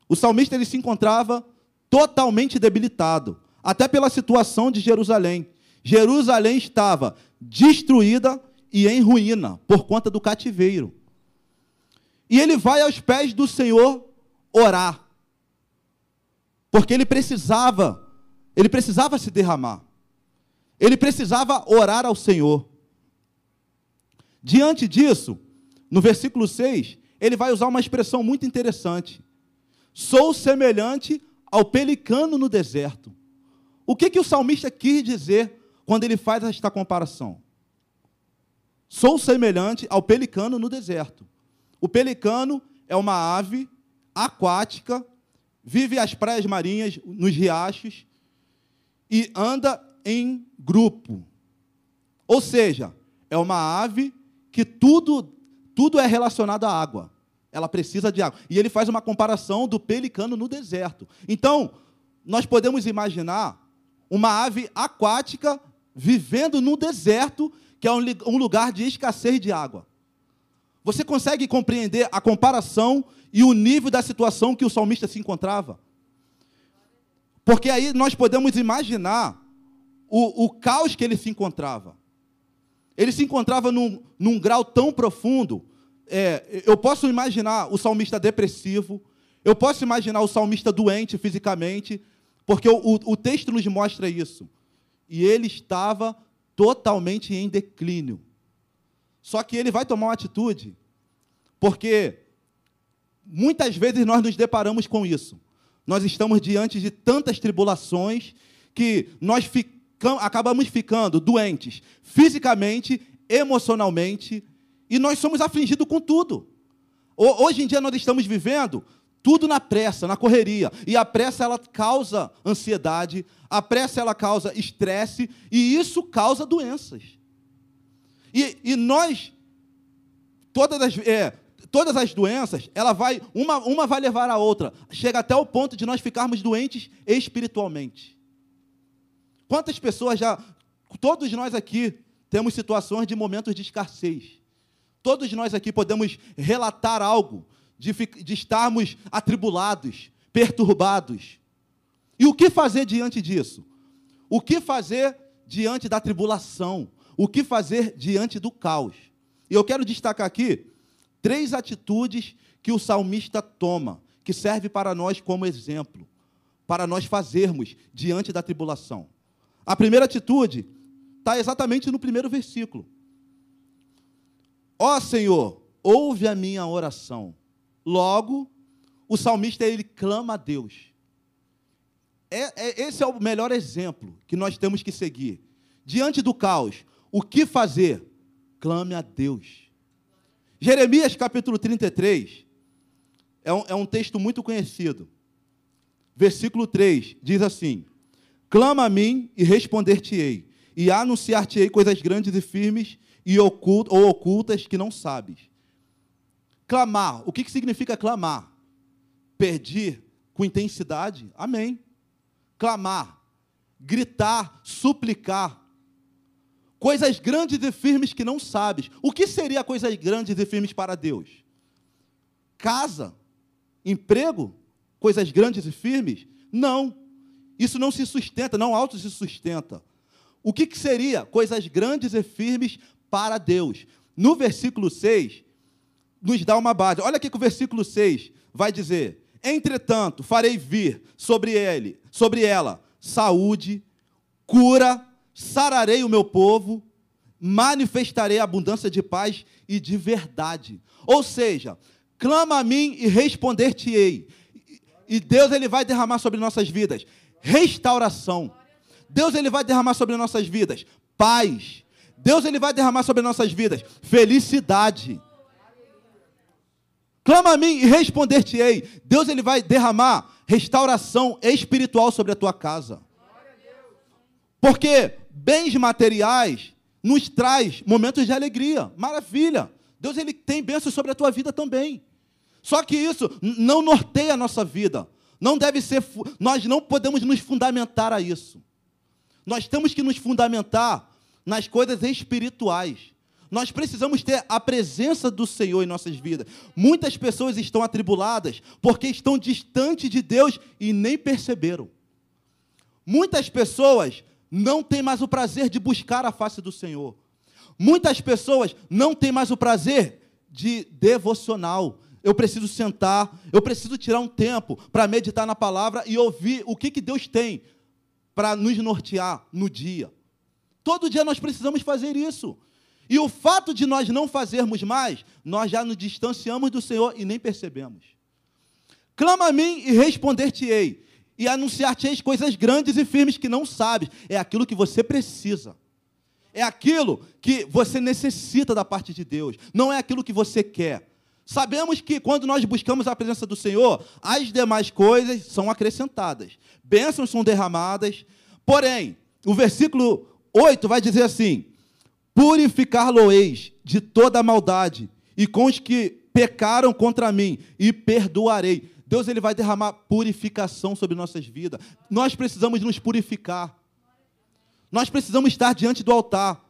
O salmista ele se encontrava totalmente debilitado, até pela situação de Jerusalém. Jerusalém estava destruída e em ruína por conta do cativeiro. E ele vai aos pés do Senhor orar. Porque ele precisava, ele precisava se derramar. Ele precisava orar ao Senhor. Diante disso, no versículo 6, ele vai usar uma expressão muito interessante. Sou semelhante ao pelicano no deserto. O que, que o salmista quis dizer quando ele faz esta comparação? Sou semelhante ao pelicano no deserto. O pelicano é uma ave aquática, vive às praias marinhas, nos riachos e anda em grupo. Ou seja, é uma ave que tudo tudo é relacionado à água. Ela precisa de água. E ele faz uma comparação do pelicano no deserto. Então, nós podemos imaginar uma ave aquática vivendo no deserto, que é um lugar de escassez de água. Você consegue compreender a comparação e o nível da situação que o salmista se encontrava? Porque aí nós podemos imaginar o, o caos que ele se encontrava. Ele se encontrava num, num grau tão profundo. É, eu posso imaginar o salmista depressivo, eu posso imaginar o salmista doente fisicamente, porque o, o, o texto nos mostra isso. E ele estava totalmente em declínio. Só que ele vai tomar uma atitude, porque muitas vezes nós nos deparamos com isso. Nós estamos diante de tantas tribulações que nós ficam, acabamos ficando doentes fisicamente, emocionalmente, e nós somos afligidos com tudo. Hoje em dia nós estamos vivendo tudo na pressa, na correria. E a pressa ela causa ansiedade, a pressa ela causa estresse e isso causa doenças. E, e nós, todas as, é, todas as doenças, ela vai, uma, uma vai levar a outra. Chega até o ponto de nós ficarmos doentes espiritualmente. Quantas pessoas já, todos nós aqui temos situações de momentos de escassez. Todos nós aqui podemos relatar algo de, de estarmos atribulados, perturbados. E o que fazer diante disso? O que fazer diante da tribulação? O que fazer diante do caos? E eu quero destacar aqui três atitudes que o salmista toma, que serve para nós como exemplo, para nós fazermos diante da tribulação. A primeira atitude está exatamente no primeiro versículo. Ó Senhor, ouve a minha oração. Logo, o salmista ele clama a Deus. É, é, esse é o melhor exemplo que nós temos que seguir. Diante do caos, o que fazer? Clame a Deus. Jeremias capítulo 33 é um, é um texto muito conhecido. Versículo 3 diz assim: Clama a mim e responder-te-ei, e anunciar-te-ei coisas grandes e firmes e ou ocultas que não sabes. Clamar, o que, que significa clamar? Pedir com intensidade? Amém. Clamar, gritar, suplicar. Coisas grandes e firmes que não sabes. O que seria coisas grandes e firmes para Deus? Casa, emprego, coisas grandes e firmes? Não. Isso não se sustenta, não auto se sustenta. O que, que seria coisas grandes e firmes para Deus? No versículo 6, nos dá uma base. Olha aqui que o versículo 6 vai dizer: Entretanto, farei vir sobre ele, sobre ela, saúde, cura, sararei o meu povo, manifestarei abundância de paz e de verdade. Ou seja, clama a mim e responder-te-ei. E Deus ele vai derramar sobre nossas vidas restauração. Deus ele vai derramar sobre nossas vidas paz. Deus ele vai derramar sobre nossas vidas felicidade. Clama a mim e responder-te-ei. Deus ele vai derramar restauração espiritual sobre a tua casa. Porque bens materiais nos traz momentos de alegria, maravilha. Deus ele tem bênçãos sobre a tua vida também. Só que isso não norteia a nossa vida. Não deve ser, nós não podemos nos fundamentar a isso. Nós temos que nos fundamentar nas coisas espirituais. Nós precisamos ter a presença do Senhor em nossas vidas. Muitas pessoas estão atribuladas porque estão distantes de Deus e nem perceberam. Muitas pessoas não têm mais o prazer de buscar a face do Senhor. Muitas pessoas não têm mais o prazer de devocional. Eu preciso sentar, eu preciso tirar um tempo para meditar na palavra e ouvir o que, que Deus tem para nos nortear no dia. Todo dia nós precisamos fazer isso. E o fato de nós não fazermos mais, nós já nos distanciamos do Senhor e nem percebemos. Clama a mim e responder-te-ei, e anunciar-te-eis coisas grandes e firmes que não sabes. É aquilo que você precisa. É aquilo que você necessita da parte de Deus. Não é aquilo que você quer. Sabemos que quando nós buscamos a presença do Senhor, as demais coisas são acrescentadas. Bênçãos são derramadas. Porém, o versículo 8 vai dizer assim: Purificar-lo-eis de toda maldade, e com os que pecaram contra mim, e perdoarei. Deus ele vai derramar purificação sobre nossas vidas. Nós precisamos nos purificar. Nós precisamos estar diante do altar.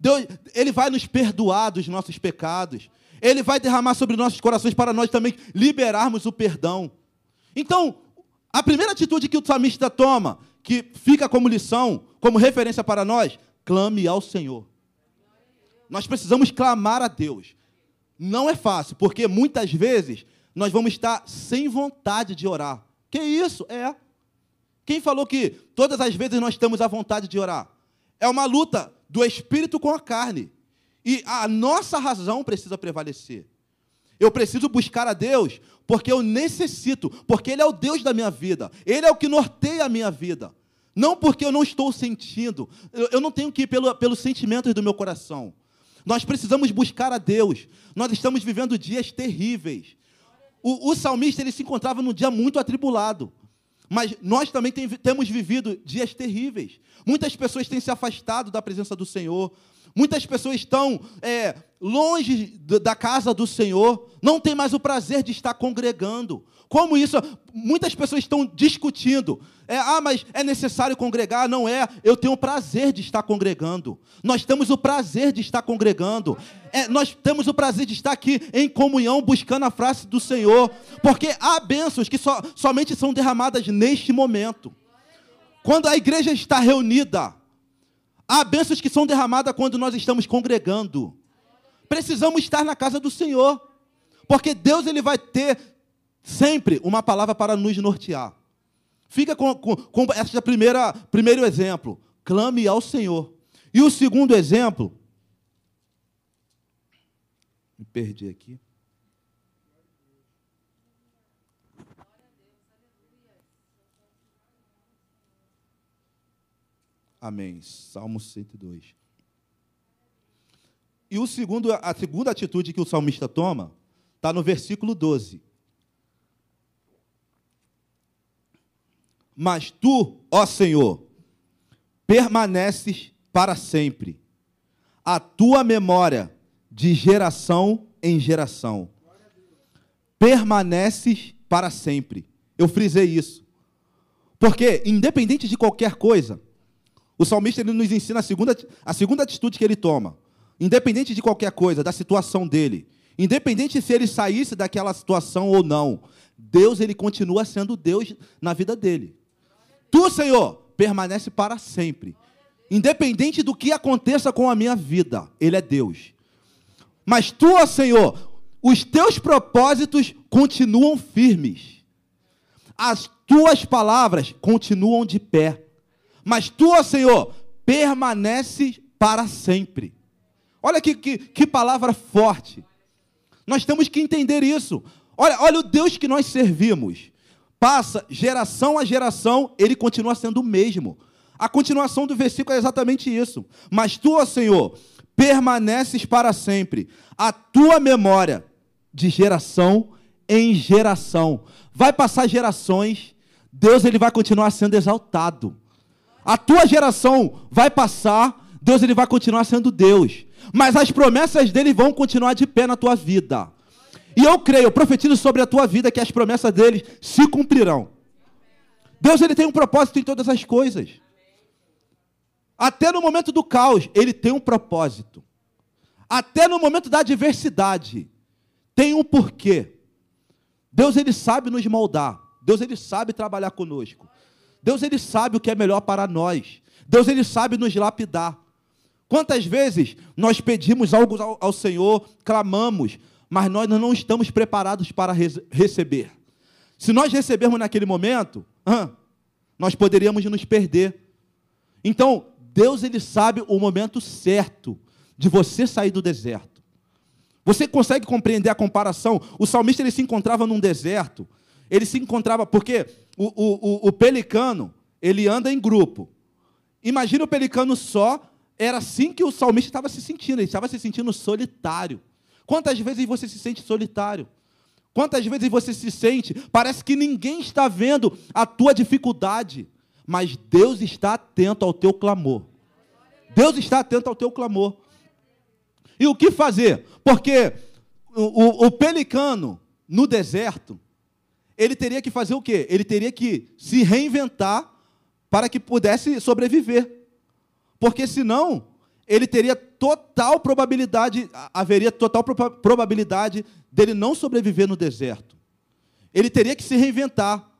Deus, ele vai nos perdoar dos nossos pecados. Ele vai derramar sobre nossos corações para nós também liberarmos o perdão. Então, a primeira atitude que o salmista toma, que fica como lição, como referência para nós, clame ao Senhor. Nós precisamos clamar a Deus. Não é fácil, porque muitas vezes nós vamos estar sem vontade de orar. Que isso? É. Quem falou que todas as vezes nós temos a vontade de orar? É uma luta do espírito com a carne. E a nossa razão precisa prevalecer. Eu preciso buscar a Deus porque eu necessito, porque Ele é o Deus da minha vida, Ele é o que norteia a minha vida. Não porque eu não estou sentindo, eu não tenho que ir pelo, pelos sentimentos do meu coração. Nós precisamos buscar a Deus. Nós estamos vivendo dias terríveis. O, o salmista ele se encontrava num dia muito atribulado. Mas nós também tem, temos vivido dias terríveis. Muitas pessoas têm se afastado da presença do Senhor. Muitas pessoas estão é, longe da casa do Senhor, não tem mais o prazer de estar congregando. Como isso? Muitas pessoas estão discutindo. É, ah, mas é necessário congregar? Não é. Eu tenho o prazer de estar congregando. Nós temos o prazer de estar congregando. É, nós temos o prazer de estar aqui em comunhão, buscando a face do Senhor. Porque há bênçãos que so, somente são derramadas neste momento. Quando a igreja está reunida, há bênçãos que são derramadas quando nós estamos congregando. precisamos estar na casa do Senhor. Porque Deus ele vai ter sempre uma palavra para nos nortear. Fica com, com, com esse primeira, primeiro exemplo. Clame ao Senhor. E o segundo exemplo. Me perdi aqui. Amém. Salmo 102. E o segundo, a segunda atitude que o salmista toma está no versículo 12. Mas tu, ó Senhor, permaneces para sempre. A tua memória de geração em geração. Permaneces para sempre. Eu frisei isso. Porque, independente de qualquer coisa, o salmista ele nos ensina a segunda, a segunda atitude que ele toma. Independente de qualquer coisa, da situação dele, independente se ele saísse daquela situação ou não, Deus ele continua sendo Deus na vida dele. Tu, Senhor, permanece para sempre. Independente do que aconteça com a minha vida, Ele é Deus. Mas tu, Senhor, os teus propósitos continuam firmes. As tuas palavras continuam de pé. Mas tu, Senhor, permaneces para sempre. Olha que, que, que, palavra forte. Nós temos que entender isso. Olha, olha o Deus que nós servimos. Passa geração a geração, ele continua sendo o mesmo. A continuação do versículo é exatamente isso. Mas tu, Senhor, permaneces para sempre. A tua memória de geração em geração. Vai passar gerações, Deus ele vai continuar sendo exaltado. A tua geração vai passar, Deus ele vai continuar sendo Deus. Mas as promessas dele vão continuar de pé na tua vida. E eu creio, profetizo sobre a tua vida que as promessas dele se cumprirão. Deus ele tem um propósito em todas as coisas. Até no momento do caos, ele tem um propósito. Até no momento da adversidade, tem um porquê. Deus ele sabe nos moldar. Deus ele sabe trabalhar conosco. Deus ele sabe o que é melhor para nós. Deus ele sabe nos lapidar. Quantas vezes nós pedimos algo ao, ao Senhor, clamamos, mas nós não estamos preparados para receber. Se nós recebermos naquele momento, nós poderíamos nos perder. Então, Deus ele sabe o momento certo de você sair do deserto. Você consegue compreender a comparação? O salmista ele se encontrava num deserto. Ele se encontrava porque o, o, o, o pelicano ele anda em grupo. Imagina o pelicano só. Era assim que o salmista estava se sentindo. Ele estava se sentindo solitário. Quantas vezes você se sente solitário? Quantas vezes você se sente, parece que ninguém está vendo a tua dificuldade, mas Deus está atento ao teu clamor. Deus está atento ao teu clamor. E o que fazer? Porque o, o, o pelicano no deserto, ele teria que fazer o quê? Ele teria que se reinventar para que pudesse sobreviver. Porque senão, ele teria total probabilidade, haveria total probabilidade dele não sobreviver no deserto. Ele teria que se reinventar.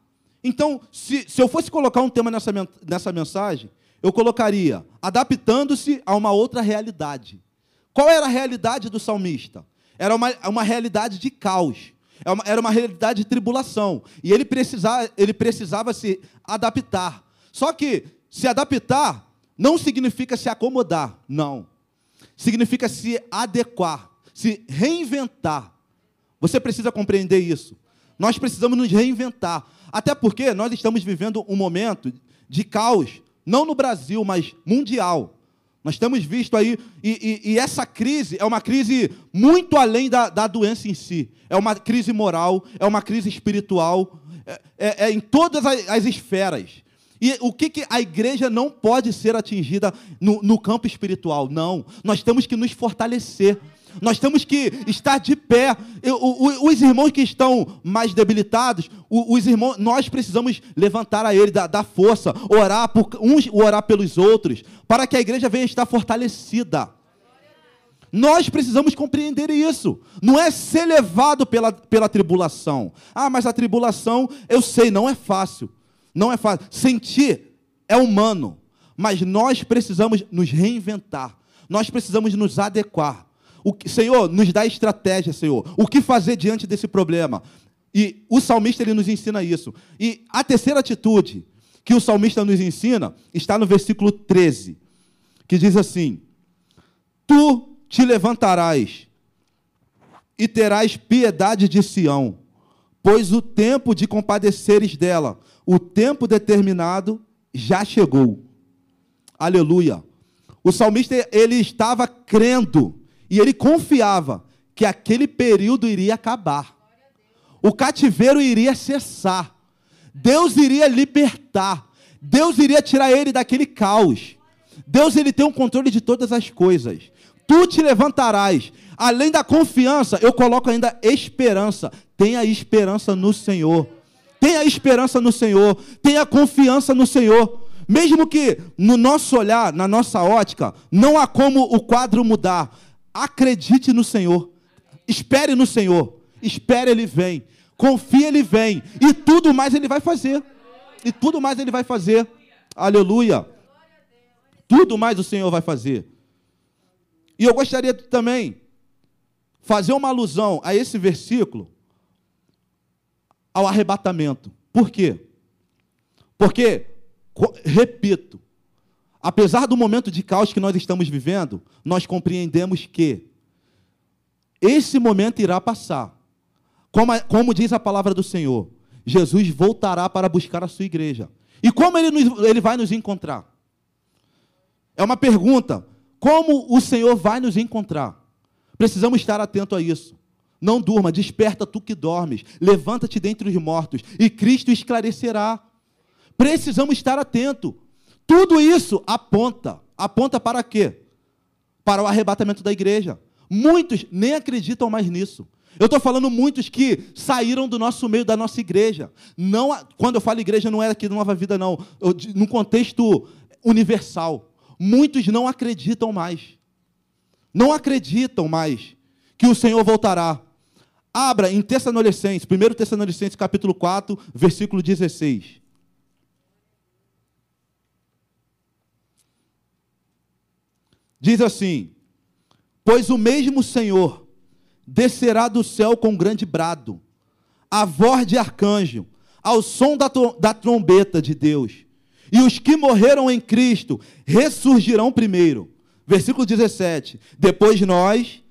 Então, se, se eu fosse colocar um tema nessa, nessa mensagem, eu colocaria adaptando-se a uma outra realidade. Qual era a realidade do salmista? Era uma, uma realidade de caos. É era uma realidade de tribulação. E ele precisava, ele precisava se adaptar. Só que se adaptar não significa se acomodar, não. Significa se adequar, se reinventar. Você precisa compreender isso. Nós precisamos nos reinventar. Até porque nós estamos vivendo um momento de caos, não no Brasil, mas mundial. Nós temos visto aí, e, e, e essa crise é uma crise muito além da, da, doença em si. É uma crise moral, é uma crise espiritual, é, é, é em todas as, as esferas. E o que, que a igreja não pode ser atingida no, no campo espiritual? Não. Nós temos que nos fortalecer. Nós temos que estar de pé. os irmãos que estão mais debilitados, os irmãos, nós precisamos levantar a eles, dar, dar força, orar por uns, orar pelos outros, para que a igreja venha estar fortalecida. Nós precisamos compreender isso. Não é ser levado pela, pela tribulação. Ah, mas a tribulação, eu sei, não é fácil. Não é fácil. Sentir é humano, mas nós precisamos nos reinventar. Nós precisamos nos adequar. O que, Senhor, nos dá estratégia, Senhor. O que fazer diante desse problema? E o salmista ele nos ensina isso. E a terceira atitude que o salmista nos ensina está no versículo 13, que diz assim: Tu te levantarás e terás piedade de Sião, pois o tempo de compadeceres dela, o tempo determinado já chegou. Aleluia. O salmista ele estava crendo e ele confiava que aquele período iria acabar. O cativeiro iria cessar. Deus iria libertar. Deus iria tirar ele daquele caos. Deus ele tem o um controle de todas as coisas. Tu te levantarás. Além da confiança, eu coloco ainda esperança. Tenha esperança no Senhor. Tenha esperança no Senhor. Tenha confiança no Senhor. Mesmo que no nosso olhar, na nossa ótica, não há como o quadro mudar. Acredite no Senhor. Espere no Senhor. Espere, Ele vem. Confie, Ele vem. E tudo mais Ele vai fazer. E tudo mais Ele vai fazer. Aleluia. Tudo mais o Senhor vai fazer. E eu gostaria também fazer uma alusão a esse versículo ao arrebatamento. Por quê? Porque repito, apesar do momento de caos que nós estamos vivendo, nós compreendemos que esse momento irá passar. Como, como diz a palavra do Senhor, Jesus voltará para buscar a sua igreja. E como ele, ele vai nos encontrar? É uma pergunta. Como o Senhor vai nos encontrar? Precisamos estar atento a isso. Não durma, desperta tu que dormes, levanta-te dentre os mortos, e Cristo esclarecerá. Precisamos estar atento. Tudo isso aponta, aponta para quê? Para o arrebatamento da igreja. Muitos nem acreditam mais nisso. Eu estou falando muitos que saíram do nosso meio, da nossa igreja. Não, quando eu falo igreja, não é aqui do Nova Vida, não. No contexto universal. Muitos não acreditam mais. Não acreditam mais que o Senhor voltará. Abra em Tessalonicenses, 1 Tessalonicenses capítulo 4, versículo 16. Diz assim: Pois o mesmo Senhor descerá do céu com grande brado, a voz de arcanjo, ao som da, da trombeta de Deus. E os que morreram em Cristo ressurgirão primeiro. Versículo 17: Depois nós,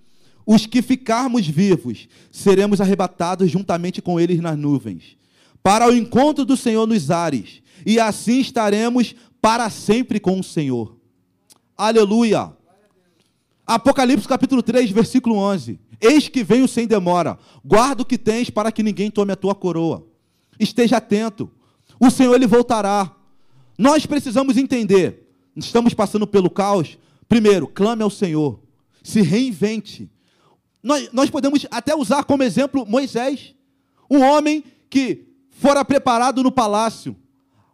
os que ficarmos vivos, seremos arrebatados juntamente com eles nas nuvens, para o encontro do Senhor nos ares, e assim estaremos para sempre com o Senhor. Aleluia! Apocalipse capítulo 3, versículo 11. Eis que venho sem demora. Guarda o que tens para que ninguém tome a tua coroa. Esteja atento. O Senhor ele voltará. Nós precisamos entender. Estamos passando pelo caos. Primeiro, clame ao Senhor. Se reinvente. Nós, nós podemos até usar como exemplo Moisés, um homem que fora preparado no palácio,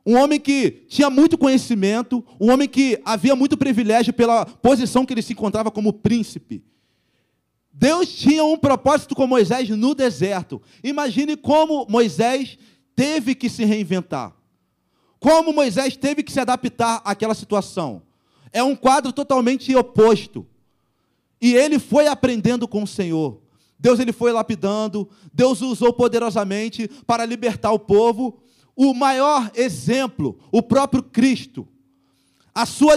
um homem que tinha muito conhecimento, um homem que havia muito privilégio pela posição que ele se encontrava como príncipe. Deus tinha um propósito com Moisés no deserto. Imagine como Moisés teve que se reinventar. Como Moisés teve que se adaptar àquela situação. É um quadro totalmente oposto. E ele foi aprendendo com o Senhor. Deus ele foi lapidando, Deus usou poderosamente para libertar o povo o maior exemplo, o próprio Cristo. A sua,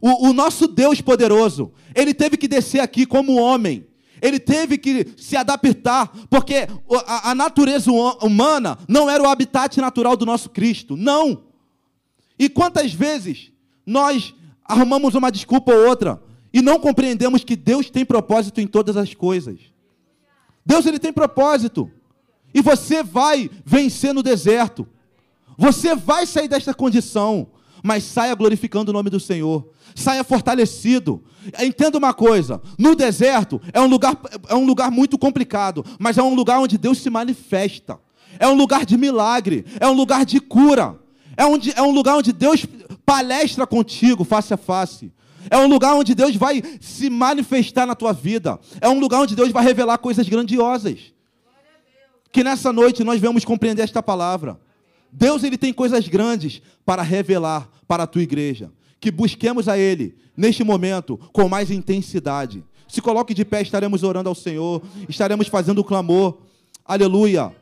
o, o nosso Deus poderoso, ele teve que descer aqui como homem. Ele teve que se adaptar, porque a, a natureza humana não era o habitat natural do nosso Cristo. Não. E quantas vezes nós arrumamos uma desculpa ou outra e não compreendemos que Deus tem propósito em todas as coisas. Deus ele tem propósito. E você vai vencer no deserto. Você vai sair desta condição, mas saia glorificando o nome do Senhor. Saia fortalecido. Entenda uma coisa: no deserto é um lugar, é um lugar muito complicado, mas é um lugar onde Deus se manifesta. É um lugar de milagre, é um lugar de cura. É, onde, é um lugar onde Deus palestra contigo face a face. É um lugar onde Deus vai se manifestar na tua vida. É um lugar onde Deus vai revelar coisas grandiosas. Que nessa noite nós vamos compreender esta palavra. Deus ele tem coisas grandes para revelar para a tua igreja. Que busquemos a Ele neste momento com mais intensidade. Se coloque de pé, estaremos orando ao Senhor, estaremos fazendo o clamor. Aleluia.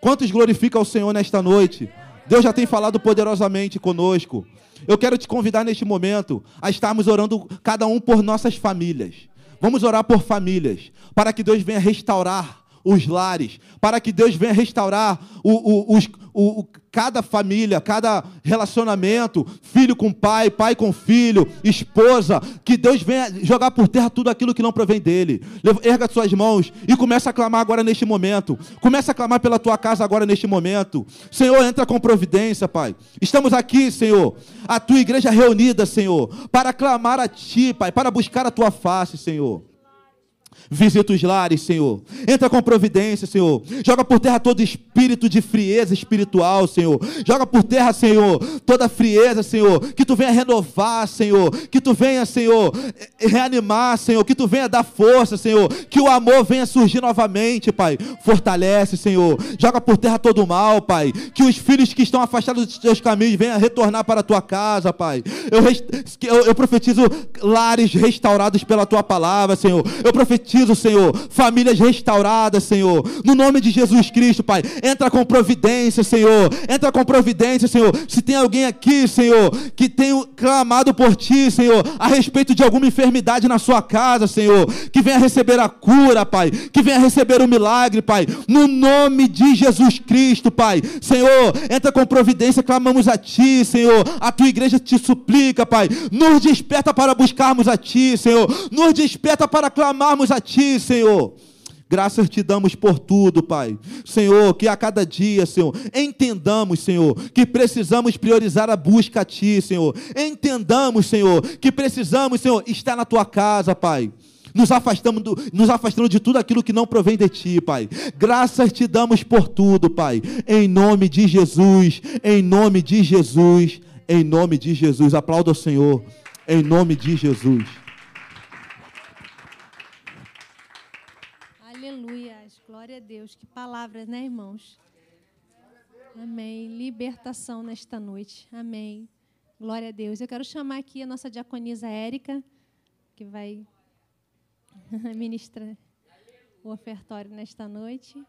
Quantos glorificam ao Senhor nesta noite? Deus já tem falado poderosamente conosco. Eu quero te convidar neste momento a estarmos orando cada um por nossas famílias. Vamos orar por famílias, para que Deus venha restaurar os lares, para que Deus venha restaurar o, o, os, o, cada família, cada relacionamento, filho com pai, pai com filho, esposa, que Deus venha jogar por terra tudo aquilo que não provém dele. Erga suas mãos e começa a clamar agora neste momento. Começa a clamar pela tua casa agora neste momento. Senhor, entra com providência, Pai. Estamos aqui, Senhor, a tua igreja reunida, Senhor, para clamar a ti, Pai, para buscar a tua face, Senhor. Visita os lares, Senhor. Entra com providência, Senhor. Joga por terra todo espírito de frieza espiritual, Senhor. Joga por terra, Senhor, toda frieza, Senhor. Que tu venha renovar, Senhor. Que tu venha, Senhor, reanimar, Senhor. Que tu venha dar força, Senhor. Que o amor venha surgir novamente, Pai. Fortalece, Senhor. Joga por terra todo o mal, Pai. Que os filhos que estão afastados dos teus caminhos venham retornar para a tua casa, Pai. Eu, eu, eu profetizo lares restaurados pela tua palavra, Senhor. Eu profetizo preciso, Senhor. Famílias restauradas, Senhor. No nome de Jesus Cristo, Pai. Entra com providência, Senhor. Entra com providência, Senhor. Se tem alguém aqui, Senhor, que tem clamado por Ti, Senhor, a respeito de alguma enfermidade na sua casa, Senhor, que venha receber a cura, Pai. Que venha receber o milagre, Pai. No nome de Jesus Cristo, Pai. Senhor, entra com providência. Clamamos a Ti, Senhor. A Tua igreja te suplica, Pai. Nos desperta para buscarmos a Ti, Senhor. Nos desperta para clamarmos a Ti Senhor. Graças te damos por tudo, Pai. Senhor, que a cada dia, Senhor, entendamos, Senhor, que precisamos priorizar a busca a Ti, Senhor. Entendamos, Senhor, que precisamos, Senhor, estar na Tua casa, Pai. Nos afastamos, do, nos afastando de tudo aquilo que não provém de Ti, Pai. Graças te damos por tudo, Pai. Em nome de Jesus, em nome de Jesus, em nome de Jesus. Aplauda o Senhor, em nome de Jesus.
Glória a Deus. Que palavras, né, irmãos? Amém. Libertação nesta noite. Amém. Glória a Deus. Eu quero chamar aqui a nossa diaconisa Érica, que vai ministrar o ofertório nesta noite.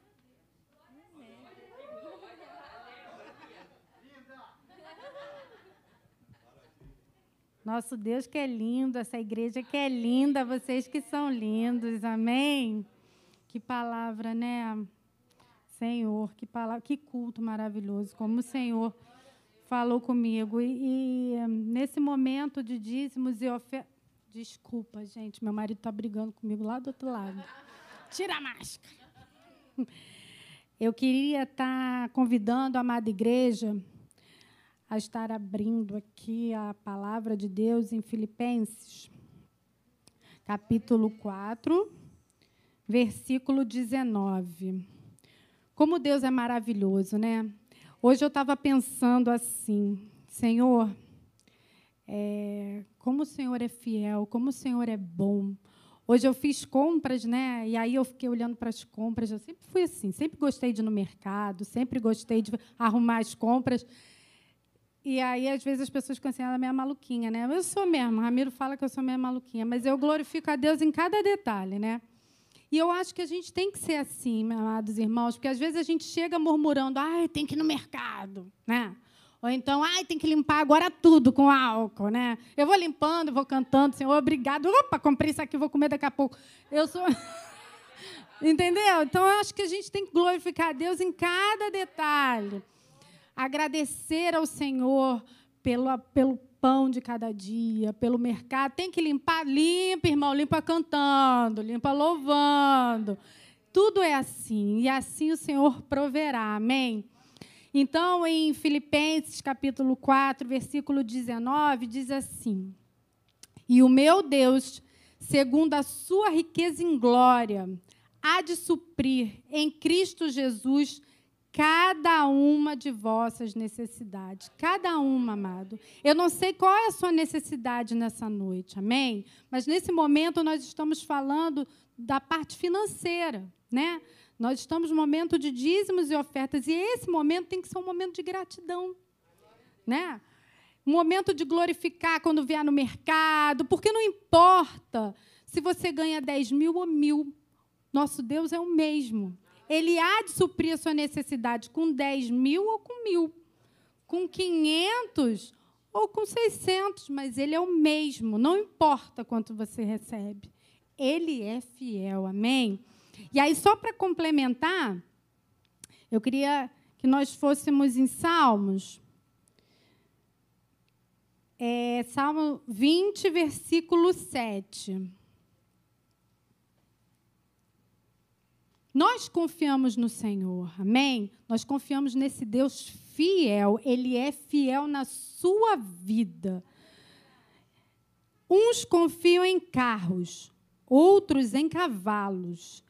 Nosso Deus que é lindo, essa igreja que é linda, vocês que são lindos, amém? Que palavra, né? Senhor, que palavra, que culto maravilhoso, como o Senhor falou comigo. E, e nesse momento de dízimos e ofertas. Desculpa, gente, meu marido está brigando comigo lá do outro lado. Tira a máscara. Eu queria estar tá convidando a amada igreja a estar abrindo aqui a palavra de Deus em Filipenses, capítulo 4 versículo 19. Como Deus é maravilhoso, né? Hoje eu estava pensando assim, Senhor, é, como o Senhor é fiel, como o Senhor é bom. Hoje eu fiz compras, né? E aí eu fiquei olhando para as compras. Eu sempre fui assim, sempre gostei de ir no mercado, sempre gostei de arrumar as compras. E aí, às vezes, as pessoas ficam assim, ela é meio maluquinha, né? Eu sou mesmo, Ramiro fala que eu sou meio maluquinha, mas eu glorifico a Deus em cada detalhe, né? E eu acho que a gente tem que ser assim, meus amados irmãos, porque às vezes a gente chega murmurando, ai, tem que ir no mercado, né? Ou então, ai, tem que limpar agora tudo com álcool, né? Eu vou limpando, vou cantando, Senhor, obrigado. Opa, comprei isso aqui, vou comer daqui a pouco. Eu sou. Entendeu? Então, eu acho que a gente tem que glorificar a Deus em cada detalhe. Agradecer ao Senhor pelo, pelo pão de cada dia, pelo mercado. Tem que limpar? Limpa, irmão, limpa cantando, limpa louvando. Tudo é assim, e assim o Senhor proverá. Amém? Então, em Filipenses capítulo 4, versículo 19, diz assim: E o meu Deus, segundo a sua riqueza em glória, há de suprir em Cristo Jesus cada uma de vossas necessidades. Cada uma, amado. Eu não sei qual é a sua necessidade nessa noite, amém? Mas nesse momento nós estamos falando da parte financeira, né? Nós estamos no momento de dízimos e ofertas e esse momento tem que ser um momento de gratidão, né? Um momento de glorificar quando vier no mercado, porque não importa se você ganha 10 mil ou mil. Nosso Deus é o mesmo. Ele há de suprir a sua necessidade com 10 mil ou com mil, com 500 ou com 600, mas Ele é o mesmo, não importa quanto você recebe. Ele é fiel, amém? E aí, só para complementar, eu queria que nós fôssemos em Salmos. É, Salmo 20, versículo 7. Nós confiamos no Senhor, amém? Nós confiamos nesse Deus fiel, ele é fiel na sua vida. Uns confiam em carros, outros em cavalos.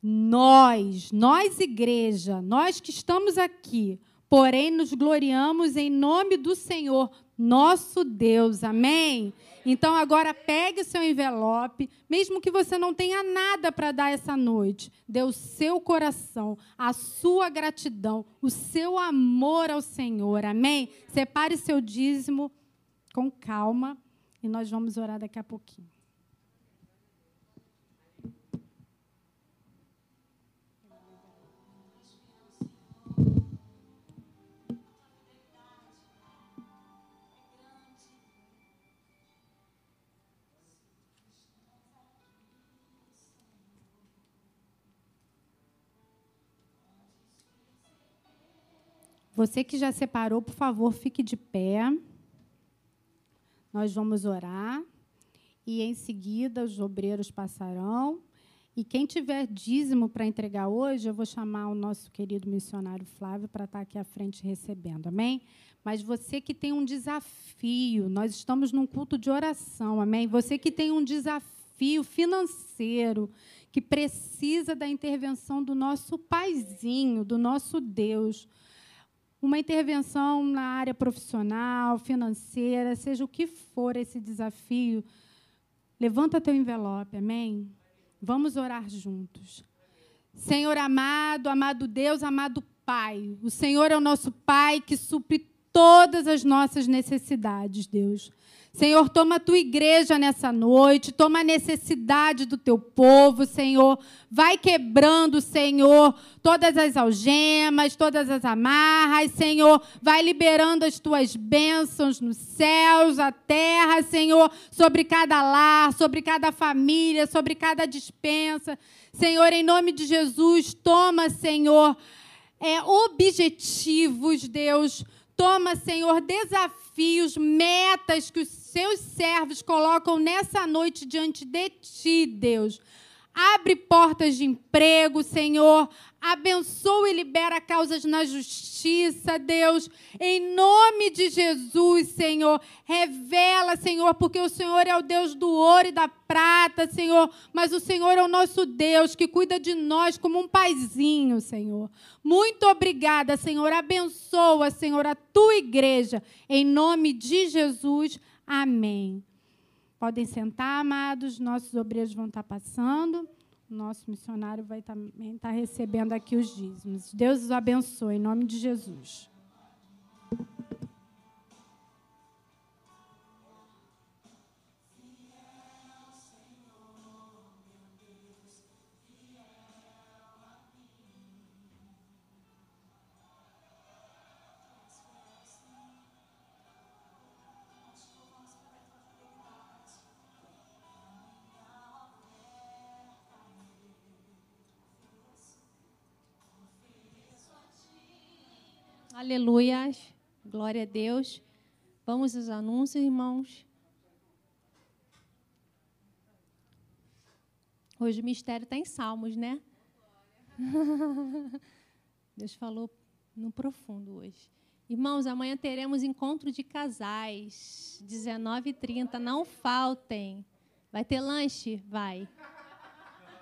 Nós, nós, igreja, nós que estamos aqui, porém nos gloriamos em nome do Senhor, nosso Deus. Amém? Então agora pegue o seu envelope, mesmo que você não tenha nada para dar essa noite, dê o seu coração, a sua gratidão, o seu amor ao Senhor. Amém? Separe seu dízimo com calma e nós vamos orar daqui a pouquinho. Você que já separou, por favor, fique de pé. Nós vamos orar. E em seguida os obreiros passarão. E quem tiver dízimo para entregar hoje, eu vou chamar o nosso querido missionário Flávio para estar aqui à frente recebendo. Amém? Mas você que tem um desafio, nós estamos num culto de oração, amém? Você que tem um desafio financeiro, que precisa da intervenção do nosso paizinho, do nosso Deus uma intervenção na área profissional, financeira, seja o que for esse desafio, levanta teu envelope, amém? Vamos orar juntos. Senhor amado, amado Deus, amado Pai, o Senhor é o nosso Pai que supre todas as nossas necessidades, Deus. Senhor, toma a tua igreja nessa noite, toma a necessidade do teu povo, Senhor. Vai quebrando, Senhor, todas as algemas, todas as amarras, Senhor. Vai liberando as tuas bênçãos nos céus, a terra, Senhor, sobre cada lar, sobre cada família, sobre cada dispensa. Senhor, em nome de Jesus, toma, Senhor, é, objetivos, Deus. Toma, Senhor, desafios, metas que os seus servos colocam nessa noite diante de ti, Deus. Abre portas de emprego, Senhor. Abençoa e libera causas na justiça, Deus. Em nome de Jesus, Senhor. Revela, Senhor, porque o Senhor é o Deus do ouro e da prata, Senhor. Mas o Senhor é o nosso Deus que cuida de nós como um paizinho, Senhor. Muito obrigada, Senhor. Abençoa, Senhor, a tua igreja. Em nome de Jesus. Amém. Podem sentar, amados. Nossos obreiros vão estar passando. O nosso missionário vai também estar recebendo aqui os dízimos. Deus os abençoe, em nome de Jesus.
Aleluias. Glória a Deus. Vamos aos anúncios, irmãos. Hoje o mistério está em Salmos, né? Deus falou no profundo hoje. Irmãos, amanhã teremos encontro de casais, 19h30. Não faltem. Vai ter lanche? Vai.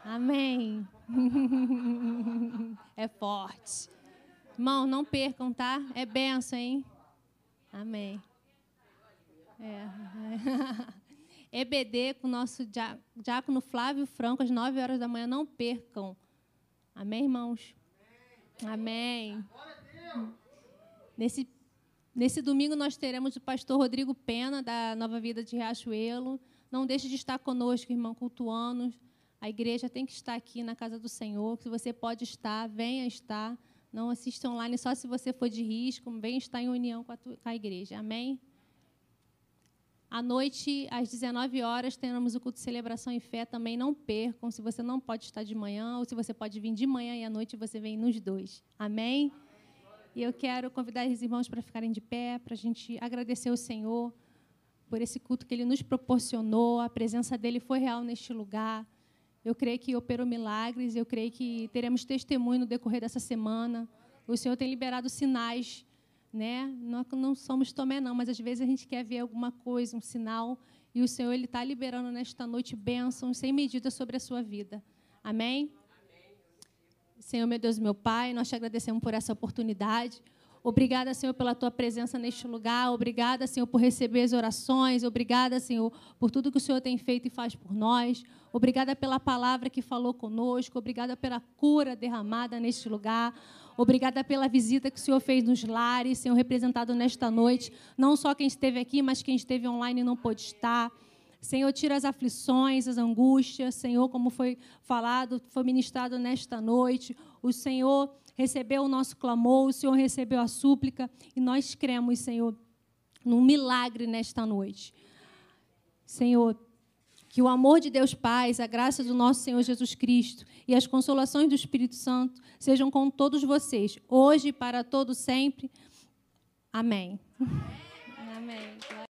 Amém. É forte. Irmão, não percam, tá? É benção, hein? Amém. É. é. EBD com o nosso diácono Flávio Franco, às 9 horas da manhã. Não percam. Amém, irmãos? Amém. Nesse, nesse domingo nós teremos o pastor Rodrigo Pena, da Nova Vida de Riachuelo. Não deixe de estar conosco, irmão, cultuando. A igreja tem que estar aqui na casa do Senhor. Se você pode estar, venha estar. Não assista online só se você for de risco. Venha estar em união com a, tua, com a igreja. Amém? À noite, às 19 horas, teremos o culto de celebração e fé. Também não percam. Se você não pode estar de manhã, ou se você pode vir de manhã e à noite, você vem nos dois. Amém? E eu quero convidar os irmãos para ficarem de pé, para a gente agradecer ao Senhor por esse culto que Ele nos proporcionou. A presença dele foi real neste lugar. Eu creio que operou milagres. Eu creio que teremos testemunho no decorrer dessa semana. O Senhor tem liberado sinais né? Nós não somos Tomé, não, mas às vezes a gente quer ver alguma coisa, um sinal, e o Senhor ele está liberando nesta noite bênçãos sem medida sobre a sua vida. Amém? Amém? Senhor, meu Deus, meu Pai, nós te agradecemos por essa oportunidade. Obrigada, Senhor, pela tua presença neste lugar. Obrigada, Senhor, por receber as orações. Obrigada, Senhor, por tudo que o Senhor tem feito e faz por nós. Obrigada pela palavra que falou conosco. Obrigada pela cura derramada neste lugar. Obrigada pela visita que o Senhor fez nos lares, Senhor, representado nesta noite. Não só quem esteve aqui, mas quem esteve online e não pôde estar. Senhor, tira as aflições, as angústias. Senhor, como foi falado, foi ministrado nesta noite. O Senhor recebeu o nosso clamor, o Senhor recebeu a súplica. E nós cremos, Senhor, num milagre nesta noite. Senhor, que o amor de Deus Pai, a graça do nosso Senhor Jesus Cristo e as consolações do Espírito Santo sejam com todos vocês, hoje e para todo sempre. Amém. Amém.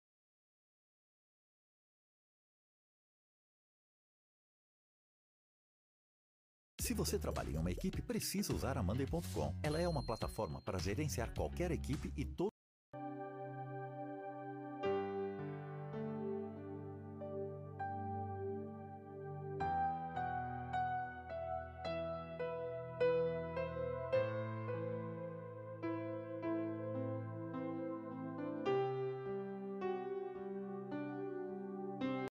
Se você trabalha em uma equipe, precisa usar a Monday.com. Ela é uma plataforma para gerenciar qualquer equipe e todo